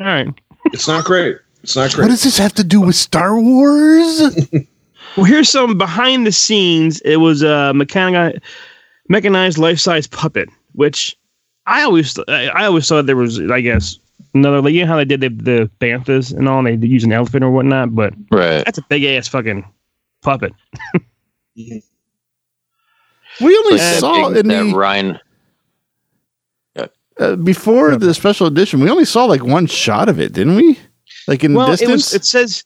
All right. It's not great. It's not great. What does this have to do with Star Wars? Well, here's some behind the scenes. It was a mechanized, mechanized life size puppet, which I always I I always thought there was, I guess, another like you know how they did the, the banthas and all, and they use an elephant or whatnot, but Right. that's a big ass fucking puppet. we only That saw big- in that the Ryan. uh, before the special edition. We only saw like one shot of it, didn't we? Like in well, it distance. was. It says.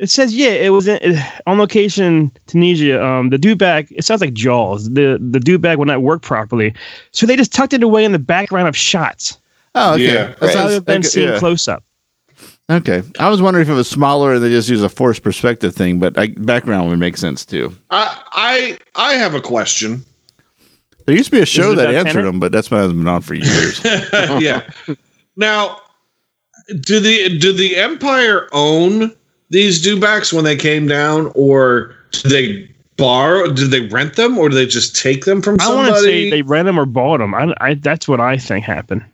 It says yeah. It was in, it, on location, Tunisia. Um, the dude bag. It sounds like Jaws. The the dude bag would not work properly, so they just tucked it away in the background of shots oh, okay. Yeah. That Right. sounds rather than like- seeing yeah. close up. Okay, I was wondering if it was smaller and they just use a forced perspective thing, but I, background would make sense too. I I I have a question. There used to be a show that answered Tenet? them, but that's been hasn't been on for years. yeah. Now, do the do the Empire own these dewbacks when they came down, or do they borrow? Did they rent them, or do they just take them from I want to say they rent them or bought them. I, I that's what I think happened.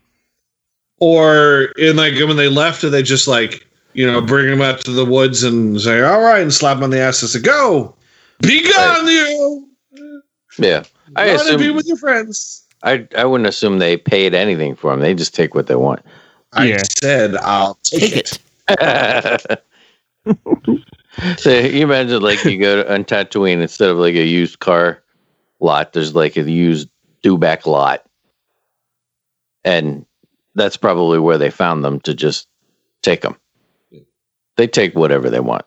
Or in like when they left, did they just like you know bring them out to the woods and say, "All right," and slap them on the ass and say, "Go, be gone, you." Yeah. I Run and be assume with your friends. I I wouldn't assume they paid anything for them. They just take what they want. I Yeah. said, "I'll take, it. so you imagine like you go to on Tatooine instead of like a used car lot, there's like a used dewback lot, and that's probably where they found them to just take them. They take whatever they want.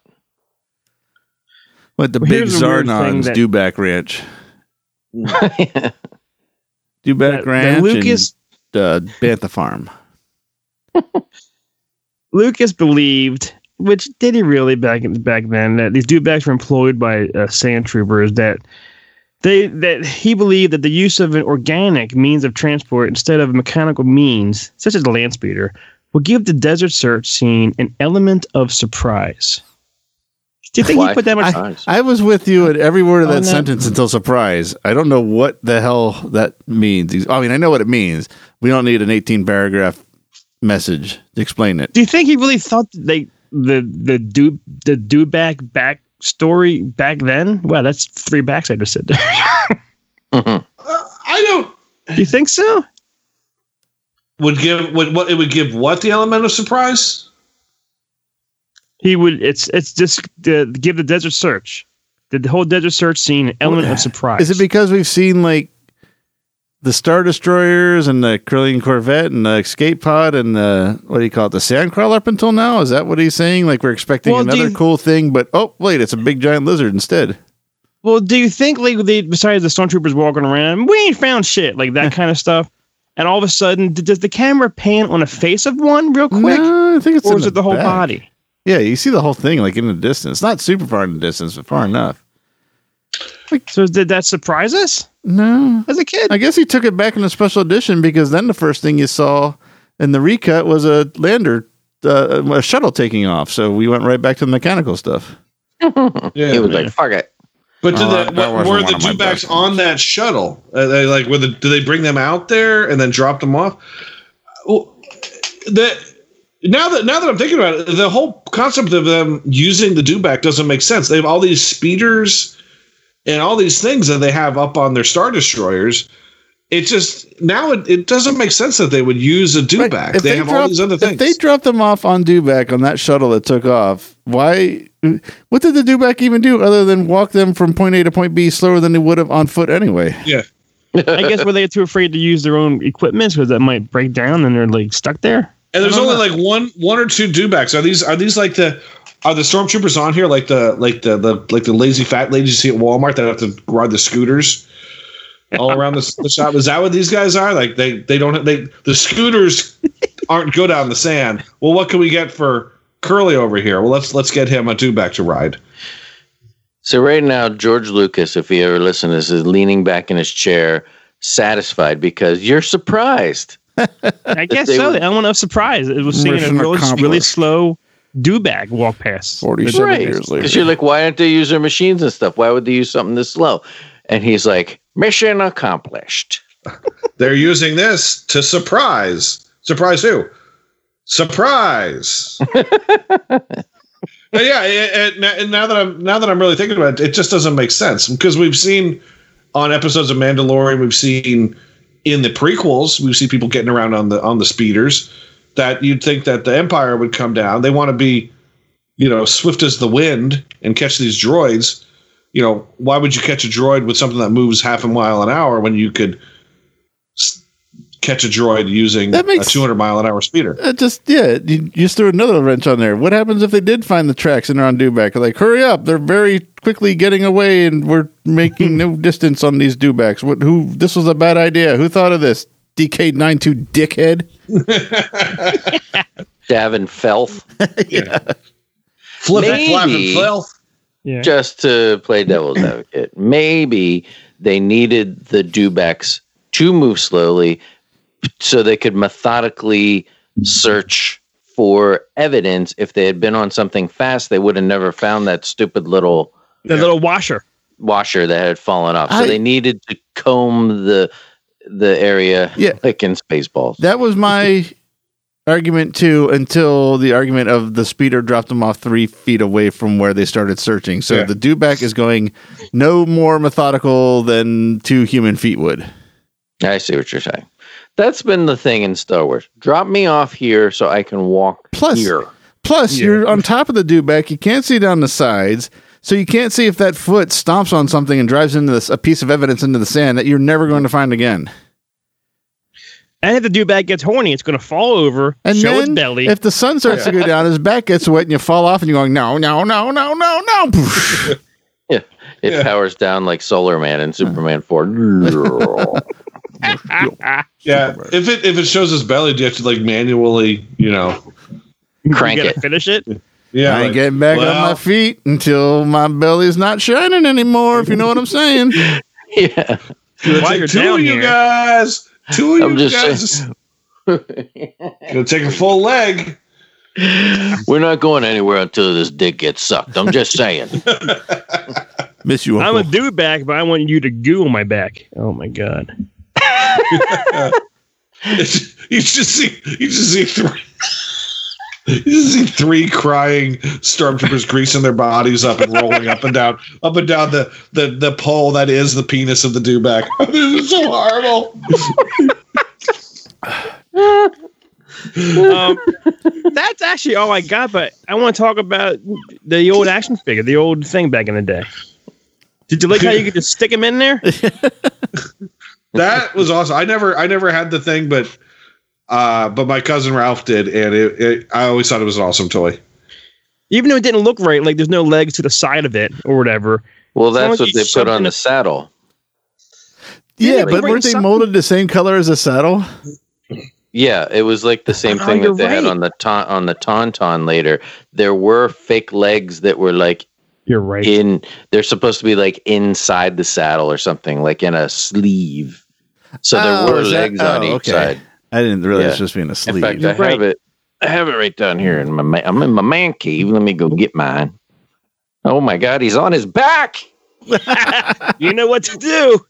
But the Well, big here's a weird thing Zarnons that- Dewback Ranch, Dewback That- that Ranch, Lucas and uh, Bantha Farm. Lucas believed, which did he really back in, back then, that these dewbacks were employed by uh, sand troopers. That they that he believed that the use of an organic means of transport instead of mechanical means, such as a land speeder, would give the desert search scene an element of surprise. Do you think Why? he put that much? I, I was with you at every word of Oh, that no. sentence until surprise. I don't know what the hell that means. I mean, I know what it means. We don't need an 18 paragraph message to explain it. do you think he really thought they the the do the dewback back story back then? Wow, that's three backs I just said there. Uh, I don't. do you think so? Would give would what it would give what the element of surprise? He would. It's it's just uh, give the desert search, the, the whole desert search scene an element of surprise. Is it because we've seen like the Star Destroyers and the Corellian Corvette and the Escape Pod and the what do you call it, the Sandcrawler up until now? Is that what he's saying? Like we're expecting Well, another you- cool thing, but oh wait, it's a big giant lizard instead. well, do you think like they besides the stormtroopers walking around, we ain't found shit like that kind of stuff, and all of a sudden, does the camera pan on a face of one real quick, No, I think it's or is it the whole back. body? Yeah, you see the whole thing like in the distance. Not super far in the distance, but far enough. So did that surprise us No, as a kid? I guess he took it back in a special edition because then the first thing you saw in the recut was a lander, uh, a shuttle taking off. So we went right back to the mechanical stuff. Yeah, He was like, "Fuck it." But did Oh, the, that- that were the of my dewbacks best on that shuttle? Uh, they like were the, do they bring them out there and then drop them off? Well, the now that now that I'm thinking about it, the whole concept of them using the dewback doesn't make sense. They have all these speeders and all these things that they have up on their star destroyers. It just now it, it doesn't make sense that they would use a dewback. If They, have all these other If things. they dropped them off on Dewback on that shuttle that took off, why? What did the Dewback even do other than walk them from point A to point B slower than they would have on foot anyway? yeah. I guess were they too afraid to use their own equipment because that might break down and they're like stuck there? And there's I don't only like one one or two dewbacks. Are these are these like the are the stormtroopers on here like the like the, the like the lazy fat ladies you see at Walmart that have to ride the scooters all around the, the shop? Is that what these guys are? Like they they don't they the scooters aren't good on the sand. Well, what can we get for Curly over here? Well, let's let's get him a dewback to ride. So right now, George Lucas, if he ever listens, is leaning back in his chair, satisfied because you're surprised. I guess so. were- The element of surprise. It was seeing a Mission really, really slow dewback walk past. 47 Right. years later. Because you're like, why don't they use their machines and stuff? Why would they use something this slow? And he's like, mission accomplished. They're using this to surprise. Surprise who? Surprise. Yeah, it, it, and now that I'm now that I'm really thinking about it, it just doesn't make sense because we've seen on episodes of Mandalorian, we've seen in the prequels, we've seen people getting around on the on the speeders. That you'd think that the Empire would come down. They want to be, you know, swift as the wind and catch these droids. You know, why would you catch a droid with something that moves half a mile an hour when you could s- catch a droid using That makes- a 200 mile an hour speeder? Just yeah, you you just threw another wrench on there. What happens if they did find the tracks and they're on Dewback? Like, hurry up! They're very quickly getting away, and we're making no distance on these Dewbacks. What? Who? This was a bad idea. Who thought of this? DK92 dickhead. Davin Felth, Flip it, Maybe. flap and filth. Yeah. just to play devil's advocate. Maybe they needed the dewbacks to move slowly so they could methodically search for evidence. If they had been on something fast, they would have never found that stupid little the little washer. washer that had fallen off. So I- they needed to comb the the area Yeah. like in Spaceballs. That was my argument too until the argument of the speeder dropped them off three feet away from where they started searching. So Yeah. the dewback is going no more methodical than two human feet would. I see what you're saying. That's been the thing in Star Wars. Drop me off here so I can walk Plus- here. Plus, Yeah. you're on top of the dewback. You can't see down the sides. So you can't see if that foot stomps on something and drives into this, a piece of evidence into the sand that you're never going to find again. And if the dewback gets horny, it's going to fall over, And show its then, belly. if the sun starts to go down, his back gets wet, and you fall off, and you're going, no, no, no, no, no, no. Yeah. It Yeah. powers down like Solar Man and Superman 4. Yeah, if it if it shows his belly, do you have to like manually, you know? Crank you it. finish it. Yeah, I ain't like, getting back on my feet until my belly's not shining anymore, if you know what I'm saying. yeah. Gonna While take you're two of you here. guys. Two of I'm you just guys. Gonna take a full leg. We're not going anywhere until this dick gets sucked. I'm just saying. Miss you, I'm Uncle. a dewback, but I want you to goo on my back. Oh my god. You just see you just see three you see three crying stormtroopers greasing their bodies up and rolling up and down up and down the the, the pole that is the penis of the dewback. this is so horrible. Um, that's actually all I got, but I want to talk about the old action figure, the old thing back in the day. Did you like how you could just stick him in there? That was awesome. I never I never had the thing, but uh but my cousin Ralph did, and it, it I always thought it was an awesome toy. Even though it didn't look right, like there's no legs to the side of it or whatever. Well, that's what they put on the saddle. yeah, Yeah, but but weren't they molded the same color as the saddle? Yeah, it was like the same Oh, thing that they had on the ta- on the tauntaun later. There were fake legs that were like You're right. in. They're supposed to be like inside the saddle or something, like in a sleeve. So there Oh, were is that- legs on oh, each okay. side. I didn't realize Yeah. it was just being a In fact, I You're right. have it. I have it right down here in my. Ma- I'm in my man cave. Let me go get mine. Oh my God, he's on his back. you know what to do.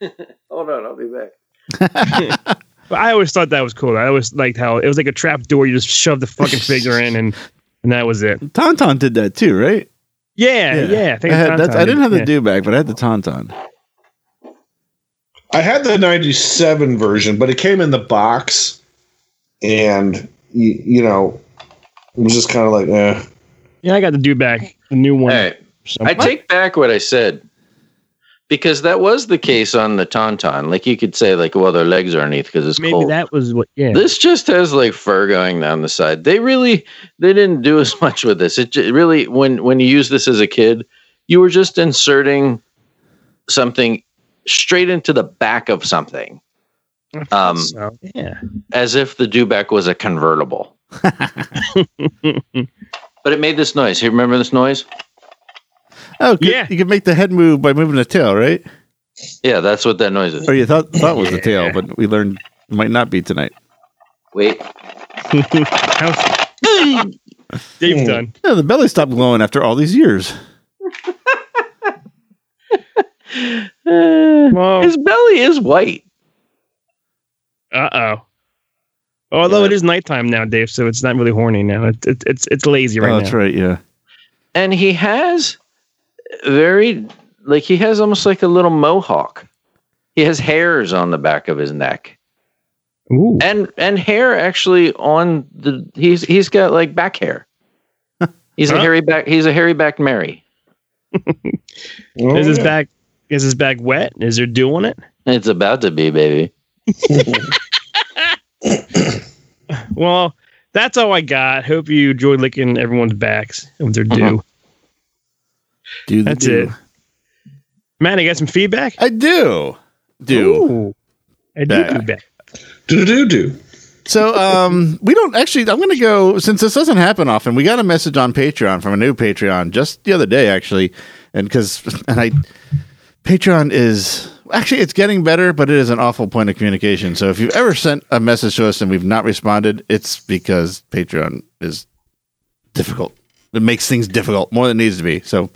Hold on, I'll be back. But I always thought that was cool. I always liked how it was like a trap door. You just shove the fucking figure in, and and that was it. Tauntaun did that too, right? Yeah, yeah. I, I, think had, I didn't have the yeah. dewback, but I had the Tauntaun. I had the 97 version, but it came in the box and you, you know, it was just kind of like, eh. Yeah, I got the dewback, the new one. Hey, So- I take back what I said because that was the case on the tauntaun. Like you could say, like, well, their legs are underneath because it's Maybe cold. that was what. Yeah, This just has like fur going down the side. They really they didn't do as much with this. It ju- really when when you use this as a kid, you were just inserting something straight into the back of something, um, so. yeah. as if the dewback was a convertible. but it made this noise. You remember this noise? Oh, good. Yeah. You could make the head move by moving the tail, right? Yeah, that's what that noise is. Or you thought thought was the tail, but we learned it might not be tonight. Wait, How's- Dave's done. Yeah, the belly stopped glowing after all these years. Well, his belly is white. uh oh. Although Yeah. it is nighttime now, Dave, so it's not really horny now. It's it's it's, it's lazy right oh, now. that's right. Yeah. and he has very like he has almost like a little mohawk. He has hairs on the back of his neck, Ooh. and and hair actually on the he's he's got like back hair. He's a hairy back. He's a hairy back Mary. Is his back is his back wet? Is there dew on it? It's about to be, baby. Well, that's all I got. Hope you enjoyed licking everyone's backs with their dew. Uh-huh. Do the That's do. it. Matt, I got some feedback. I do. Do. Ooh. I do Back. do back. Do do do. So um, we don't actually. I'm going to go since this doesn't happen often. We got a message on Patreon from a new Patreon just the other day, actually, and because and I Patreon is actually it's getting better, but it is an awful point of communication. So if you've ever sent a message to us and we've not responded, it's because Patreon is difficult. It makes things difficult more than it needs to be. So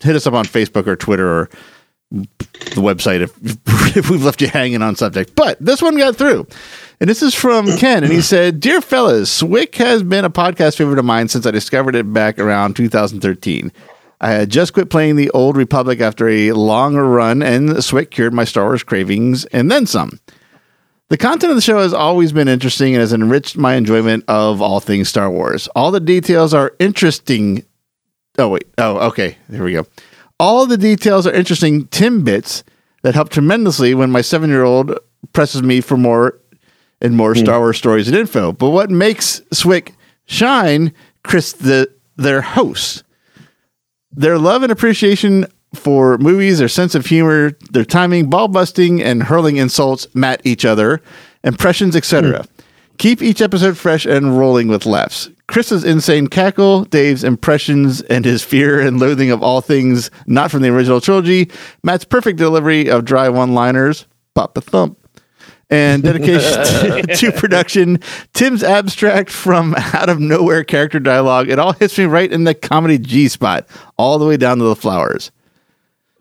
hit us up on Facebook or Twitter or the website if, if we've left you hanging on subject. But this one got through. And this is from Ken. And he said, Dear fellas, Swick has been a podcast favorite of mine since I discovered it back around 2013. I had just quit playing the Old Republic after a long run, and Swick cured my Star Wars cravings and then some. The content of the show has always been interesting and has enriched my enjoyment of all things Star Wars. All the details are interesting. Oh, wait. Oh, okay. There we go. All the details are interesting timbits that help tremendously when my seven year old presses me for more and more hmm. Star Wars stories and info. But what makes Swick shine, Chris, the their hosts, their love and appreciation for movies, their sense of humor, their timing, ball busting, and hurling insults at each other, impressions, etc. Hmm. Keep each episode fresh and rolling with laughs. Chris's insane cackle, Dave's impressions, and his fear and loathing of all things not from the original trilogy, Matt's perfect delivery of dry one liners, pop a thump, and dedication to, to production, Tim's abstract from out of nowhere character dialogue. It all hits me right in the comedy G spot, all the way down to the flowers.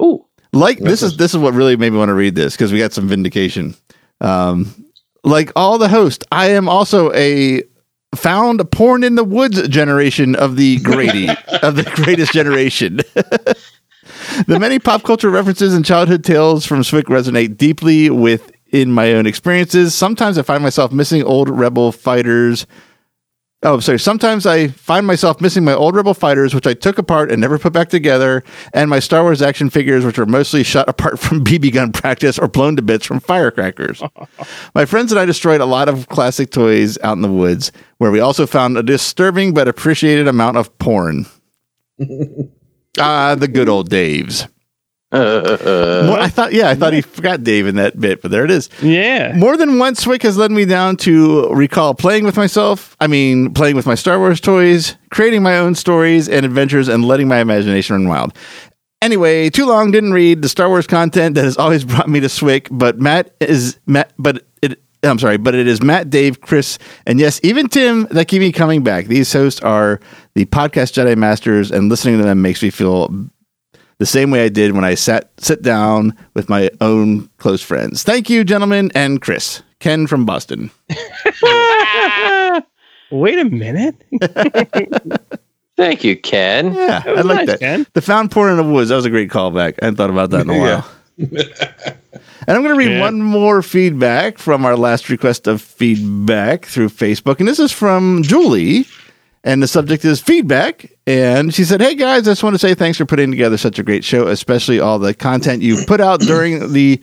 Ooh. Like this is this is what really made me want to read this because we got some vindication. Um, like all the host, I am also a found porn in the woods generation of the Grady of the greatest generation. the many pop culture references and childhood tales from Swick resonate deeply with in my own experiences. Sometimes I find myself missing old rebel fighters. Oh, sorry. Sometimes I find myself missing my old rebel fighters, which I took apart and never put back together, and my Star Wars action figures, which were mostly shot apart from BB gun practice or blown to bits from firecrackers. my friends and I destroyed a lot of classic toys out in the woods, where we also found a disturbing but appreciated amount of porn. Ah, the good old Daves. Uh, More- I thought, yeah, I thought he forgot Dave in that bit, but there it is. Yeah. More than once, Swick has led me down to recall playing with myself. I mean, playing with my Star Wars toys, creating my own stories and adventures, and letting my imagination run wild. Anyway, too long didn't read the Star Wars content that has always brought me to Swick, but Matt is Matt, but it. I'm sorry, but it is Matt, Dave, Chris, and yes, even Tim that keep me coming back. These hosts are the podcast Jedi Masters, and listening to them makes me feel the same way I did when I sat sit down with my own close friends. Thank you, gentlemen, and Chris. Ken from Boston. Wait a minute. Thank you, Ken. Yeah, I was like nice, that. Ken. The found porn in the woods. That was a great callback. I hadn't thought about that in a while. and I'm going to read Yeah. one more feedback from our last request of feedback through Facebook. And this is from Julie. And the subject is feedback. And she said, Hey guys, I just want to say thanks for putting together such a great show, especially all the content you put out during the.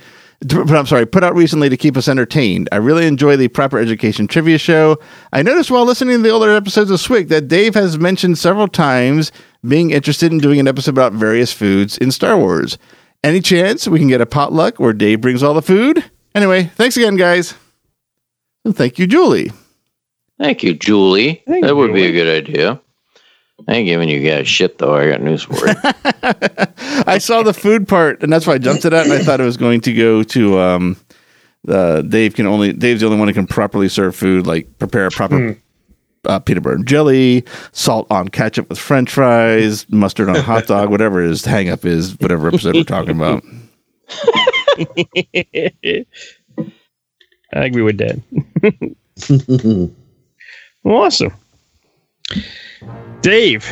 I'm sorry, put out recently to keep us entertained. I really enjoy the proper education trivia show. I noticed while listening to the older episodes of Swig that Dave has mentioned several times being interested in doing an episode about various foods in Star Wars. Any chance we can get a potluck where Dave brings all the food? Anyway, thanks again, guys. And thank you, Julie. Thank you, Julie. Thank that you, would be a good idea. I ain't giving you guys shit though. I got news for you. I saw the food part, and that's why I jumped to that, and I thought it was going to go to um, uh, Dave can only Dave's the only one who can properly serve food, like prepare a proper uh, peanut butter and jelly, salt on ketchup with French fries, mustard on a hot dog, whatever his hang up is, whatever episode we're talking about. I agree with that. Awesome. Dave,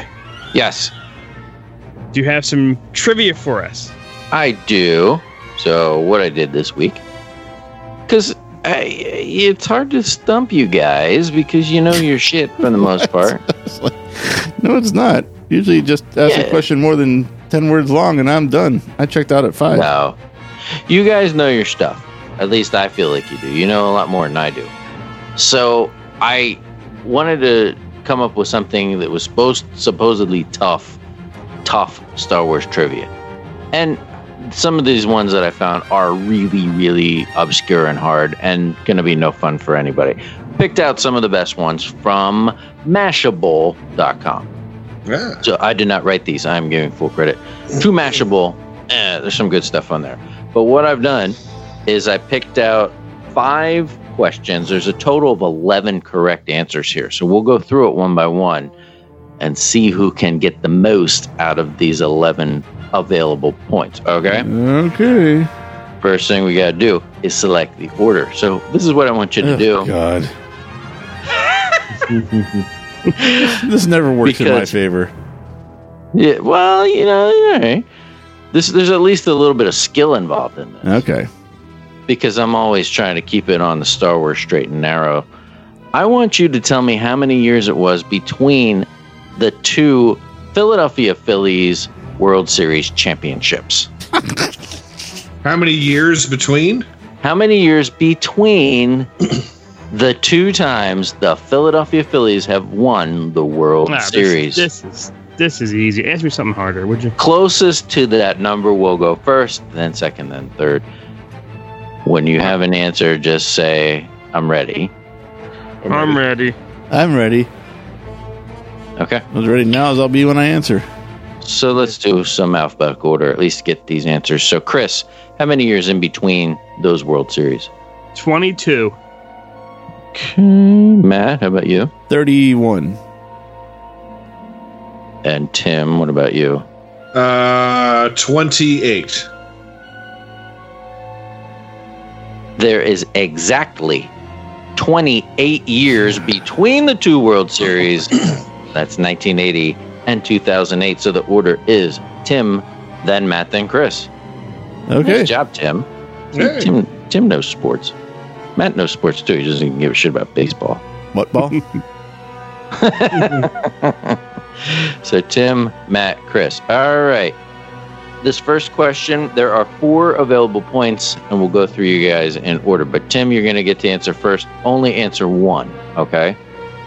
yes, do you have some trivia for us? I do. So what I did this week, because I it's hard to stump you guys because you know your shit for the most part. No, it's not. Usually, just ask a question more than ten words long, and I'm done. I checked out at five. No, you guys know your stuff. At least I feel like you do. You know a lot more than I do. So I wanted to come up with something that was supposed supposedly tough, tough Star Wars trivia, and some of these ones that I found are really, really obscure and hard, and going to be no fun for anybody. picked out some of the best ones from Mashable.com. Yeah. So I did not write these. I'm giving full credit to Mashable. Eh, there's some good stuff on there. But what I've done is I picked out five questions. There's a total of 11 correct answers here. So we'll go through it one by one and see who can get the most out of these 11 available points. Okay. Okay. First thing we got to do is select the order. So this is what I want you to Oh, do. God. this never works in my favor. Yeah. Well, you know, all right. This, there's at least a little bit of skill involved in this. Okay. Because I'm always trying to keep it on the Star Wars straight and narrow. I want you to tell me how many years it was between the two Philadelphia Phillies World Series championships. How many years between? How many years between the two times the Philadelphia Phillies have won the World Ah, this- Series? This, is this is easy. Ask me something harder, would you? Closest to that number will go first, then second, then third. When you have an answer, just say, I'm ready. I'm ready. I'm ready. Okay. As ready now as I'll be when I answer. So let's do some alphabetical order, at least get these answers. So, Chris, how many years in between those World Series? 22. Okay. Matt, how about you? 31. And Tim, what about you? Uh, 28. There is exactly 28 years between the two World Series. That's 1980 and 2008. So the order is Tim, then Matt, then Chris. Okay. Nice job, Tim. Hey. Tim, Tim knows sports. Matt knows sports too. He doesn't even give a shit about baseball. What ball? So Tim, Matt, Chris. All right. This first question, there are four available points, and we'll go through you guys in order. But Tim, you're going to get to answer first. Only answer one, okay?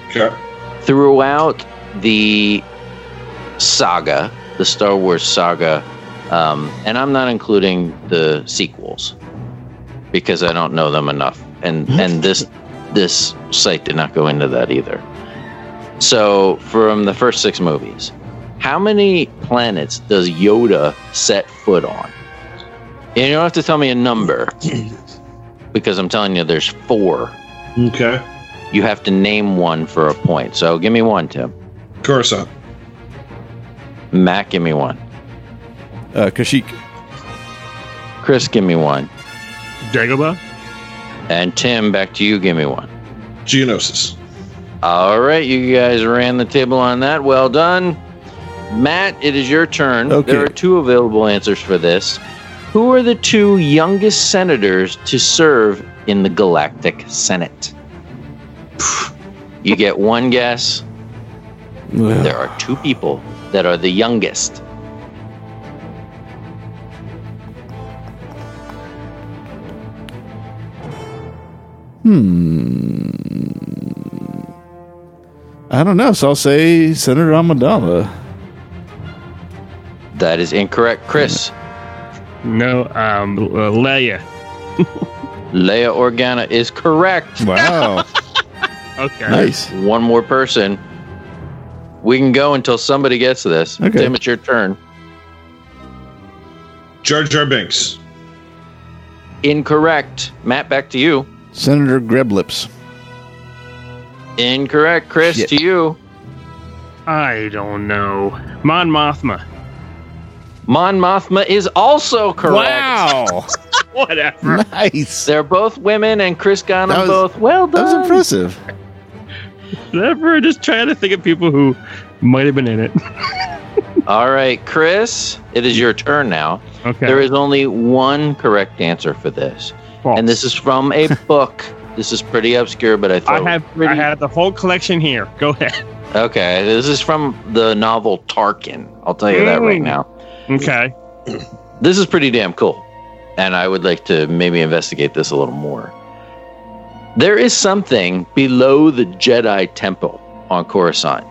Okay. Throughout the saga, the Star Wars saga, um, and I'm not including the sequels because I don't know them enough, and and this this site did not go into that either. So, from the first six movies, how many planets does Yoda set foot on? And you don't have to tell me a number because I'm telling you there's four. Okay. You have to name one for a point. So, give me one, Tim. Coruscant. Matt, give me one. Uh, Kashyyyk. Chris, give me one. Dagobah? And Tim, back to you. Give me one. Geonosis. All right, you guys ran the table on that. Well done. Matt, it is your turn. Okay. There are two available answers for this. Who are the two youngest senators to serve in the Galactic Senate? You get one guess. There are two people that are the youngest. Hmm. I don't know, so I'll say Senator Amidala. That is incorrect. Chris, No, um, uh, Leia. Leia Organa is correct. Wow. Okay. nice. One more person. We can go until somebody gets this. Okay. Tim, it's your turn. Jar Jar Binks. Incorrect. Matt, back to you. Senator Grebleips. Incorrect. Chris, Shit. to you. I don't know. Mon Mothma. Mon Mothma is also correct. Wow. Whatever. nice. They're both women, and Chris got them was- both. Well done. That was impressive. Whatever. Just trying to think of people who might have been in it. All right, Chris, it is your turn now. Okay. There is only one correct answer for this, False. and this is from a book. This is pretty obscure, but I I thought it have pretty. I have the whole collection here. Go ahead. okay, this is from the novel Tarkin. I'll tell you that right now. Okay. This is pretty damn cool, and I would like to maybe investigate this a little more. There is something below the Jedi Temple on Coruscant.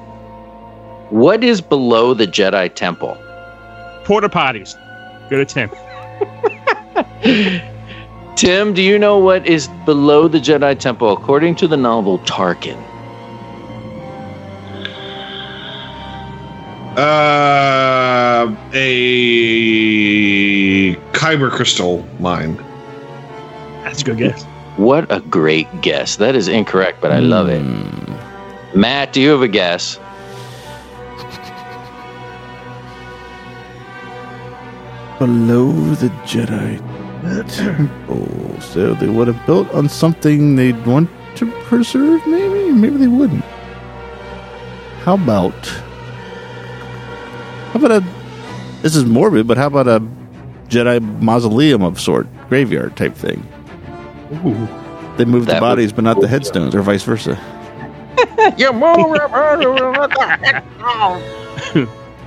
What is below the Jedi Temple? Porta potties. Good attempt. Tim, do you know what is below the Jedi Temple according to the novel Tarkin? Uh, a kyber crystal mine. That's a good guess. What a great guess. That is incorrect, but I love it. Matt, do you have a guess? Below the Jedi Temple. So they would have built on something they'd want to preserve, maybe? Maybe they wouldn't. How about. How about a. This is morbid, but how about a Jedi mausoleum of sort? Graveyard type thing. Ooh. They moved That the bodies, but not the headstones, or vice versa.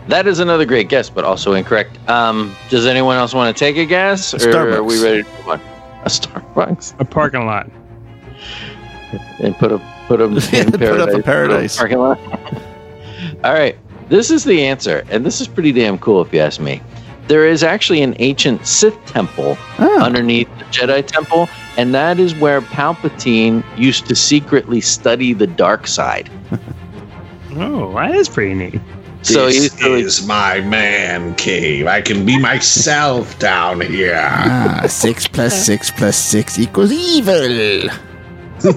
That is another great guess, but also incorrect. Um, does anyone else want to take a guess, or Starbucks. are we ready to move on? A Starbucks A parking lot. and put a put a in Put up a paradise, paradise. parking lot. All right, this is the answer, and this is pretty damn cool if you ask me. There is actually an ancient Sith temple Ah, underneath the Jedi temple, and that is where Palpatine used to secretly study the dark side. Oh, that is pretty neat. So he this used to, like, is my man cave. I can be myself down here. ah, six plus six plus six equals evil.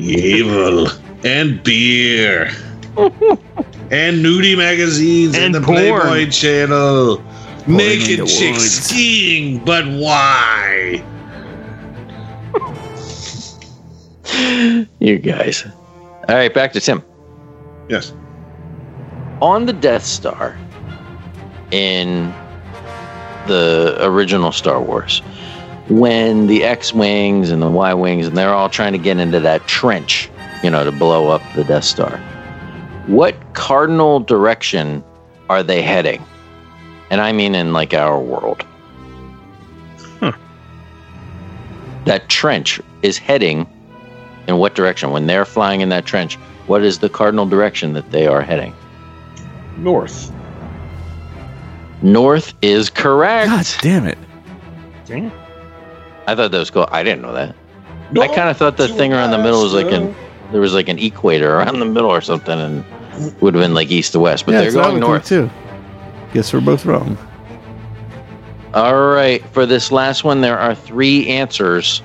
Evil and beer and nudie magazines and, And the porn. Playboy Channel. Naked chicks woods. skiing, but why? you guys. All right, back to Tim. Yes. on the Death Star in the original Star Wars, when the X Wings and the Y Wings and they're all trying to get into that trench, you know, to blow up the Death Star, what cardinal direction are they heading? And I mean in like our world. Huh. That trench is heading in what direction? When they're flying in that trench, what is the cardinal direction that they are heading? North. North is correct. God damn it. Damn. I thought that was cool. I didn't know that. I kind of thought the thing around the middle was like an there was like an equator around the middle or something, and would have been like east to west. But yeah, they're it's going north. too. Guess we're both wrong. All right, for this last one, there are three answers.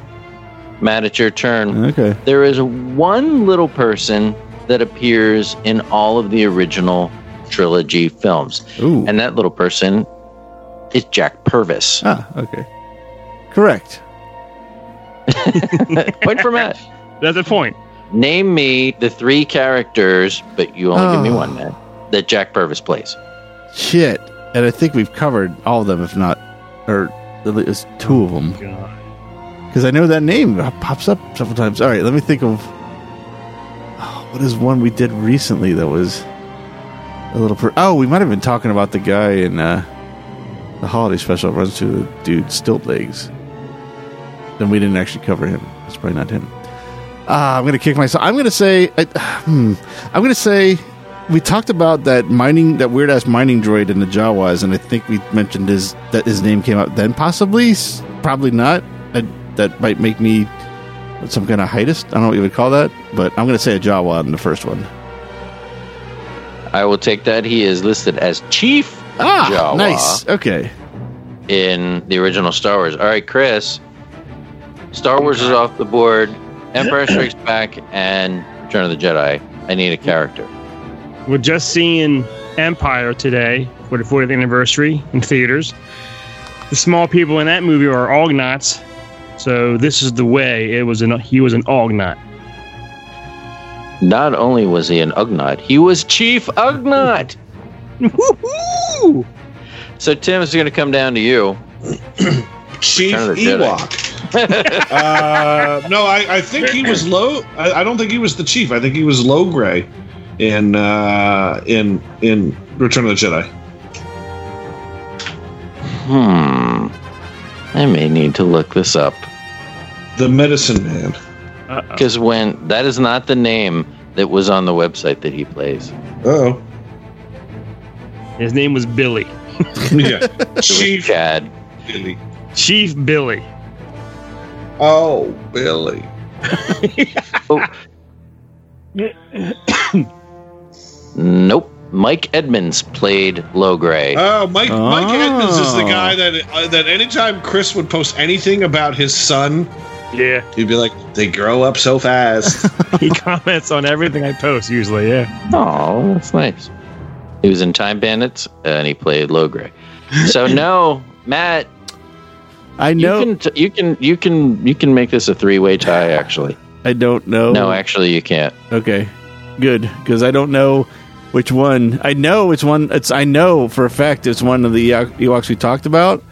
Matt, it's your turn. Okay. There is one little person that appears in all of the original trilogy films, Ooh. and that little person is Jack Purvis. ah, okay. Correct. Point for Matt. That's a point. Name me the three characters, but you only give me Oh. one, man. That Jack Purvis plays. Shit. And I think we've covered all of them, if not, or at least two of them. God. Because I know that name pops up several times. All right, let me think of. Oh, what is one we did recently that was a little. Per- oh, we might have been talking about the guy in uh, the holiday special runs to the dude stilt legs. Then we didn't actually cover him. It's probably not him. Ah, I'm gonna kick myself. I'm gonna say. I, hmm, I'm gonna say. We talked about that mining, that weird ass mining droid in the Jawas, and I think we mentioned his that his name came out then. Possibly, probably not. I, that might make me some kind of heightist. I don't know what you would call that, but I'm going to say a Jawa in the first one. I will take that. He is listed as Chief Ah, Jawa nice. Okay. in the original Star Wars. All right, Chris. Star Wars is off the board. Empire Strikes Back and Return of the Jedi. I need a character. We're just seeing Empire today for the 40th anniversary in theaters. The small people in that movie are Ugnaughts. So this is the way. It was an he was an Ugnaught. Not only was he an Ugnaught, he was Chief Ugnaught. Woohoo! So Tim is going to come down to you. Chief Return Jedi. Ewok. uh, no, I, I think he was low. I, I don't think he was the chief. I think he was Logray in uh, in in Return of the Jedi. Hmm. I may need to look this up. The Medicine Man. Because when that is not the name that was on the website that he plays. Oh, His name was Billy. yeah, Chief Chad. Billy. Chief Billy. Oh, Billy. oh. Nope. Mike Edmonds played Logray. Oh, Mike Mike Oh. Edmonds is the guy that uh, that anytime Chris would post anything about his son, Yeah, he'd be like, "They grow up so fast." he comments on everything I post usually. Yeah. Oh, that's nice. He was in Time Bandits and he played Logray. So no, Matt, I know you can t- you can you can you can make this a three way tie. Actually, I don't know. no, actually you can't. Okay, good because I don't know which one. I know it's one. It's I know for a fact it's one of the Ewok- Ewoks we talked about,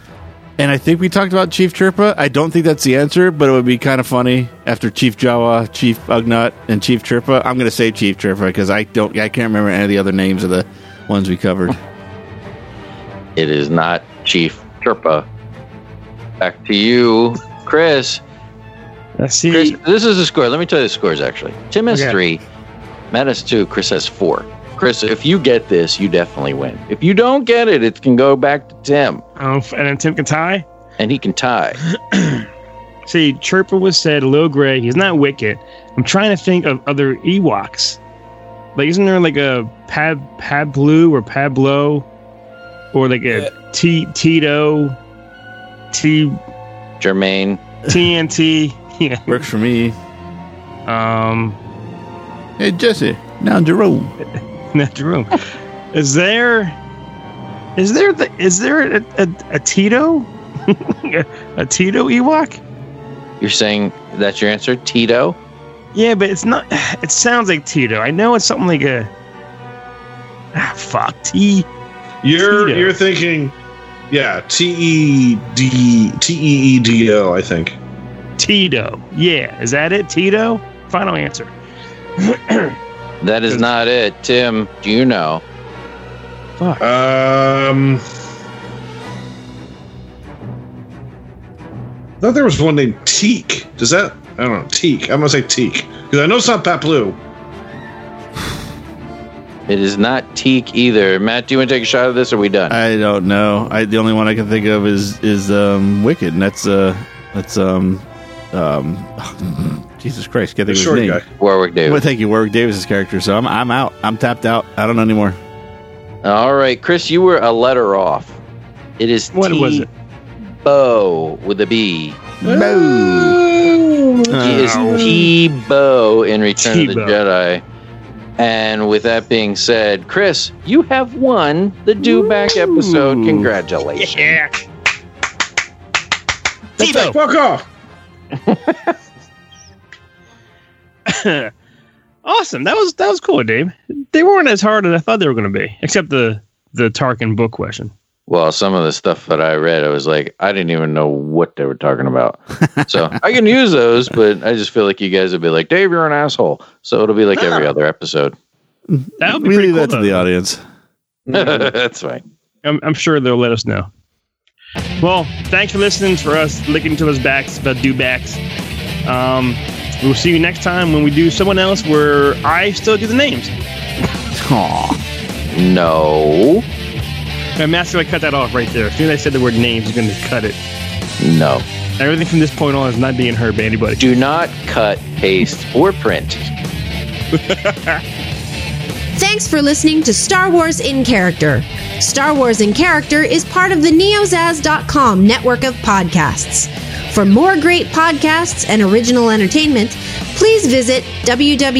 and I think we talked about Chief Chirpa. I don't think that's the answer, but it would be kind of funny after Chief Jawa, Chief Ugnaught, and Chief Chirpa. I'm going to say Chief Chirpa because I don't. I can't remember any of the other names of the ones we covered. It is not Chief Chirpa. Back to you, Chris. Let's see. Chris, this is the score. Let me tell you the scores actually. Tim has Okay. three, Matt has two, Chris has four. Chris, if you get this, you definitely win. If you don't get it, it can go back to Tim, Oh, and then Tim can tie. and he can tie. See, Chirpa was said Logray. He's not Wicket. I'm trying to think of other Ewoks. Like, isn't there like a Pab Pablu or Pablo, or like a T Tito, T Jermaine, TNT? Yeah. Works for me. Um. Hey Jesse, now Jerome. Not Jerome. Is there? Is there the? Is there a, a, a Tito? a Tito Ewok? you're saying that's your answer, Tito? Yeah, but it's not. It sounds like Tito. I know it's something like a. Ah, fuck T. You're Tito. you're thinking, yeah, T E D T E E D O. I think. Tito. Yeah, is that it? Tito. Final answer. That is not it. Tim, do you know? Fuck. Um, I thought there was one named Teak. Does that? I don't know. Teak. I'm gonna say Teak because I know it's not Paploo. It is not Teak either. Matt, do you want to take a shot of this? Or are we done? I don't know. I the only one I can think of is is um Wicket, and that's uh that's um um Jesus Christ, can't The think of short his name. guy. Warwick Davis. Well, thank you, Warwick Davis's character. So I'm I'm out. I'm tapped out. I don't know anymore. All right, Chris, you were a letter off. It is What was it? Bo with a B. Boo. He is Oh. Teebo in Return of the Jedi. And with that being said, Chris, you have won the Dewback episode. Congratulations. Yeah. Tito. Fuck off. awesome. That was that was cool, Dave. They weren't as hard as I thought they were going to be, except the the Tarkin book question. Well, some of the stuff that I read, I was like, I didn't even know what they were talking about. so I can use those, but I just feel like you guys would be like, Dave, you're an asshole. So it'll be like every other episode. That would be we pretty leave cool. that to though. the audience. That's fine. I'm, I'm sure they'll let us know. Well, thanks for listening for us licking to other's backs about dewbacks. Um, we'll see you next time when we do someone else where I still do the names. Aw. No, And Matt's gonna cut that off right there. As soon as I said the word names, he's gonna cut it. no. Everything from this point on is not being heard by anybody. Do not cut, paste, or print. Thanks for listening to Star Wars in Character. Star Wars in Character is part of the neozaz.com network of podcasts. For more great podcasts and original entertainment, please visit www.neozaz.com.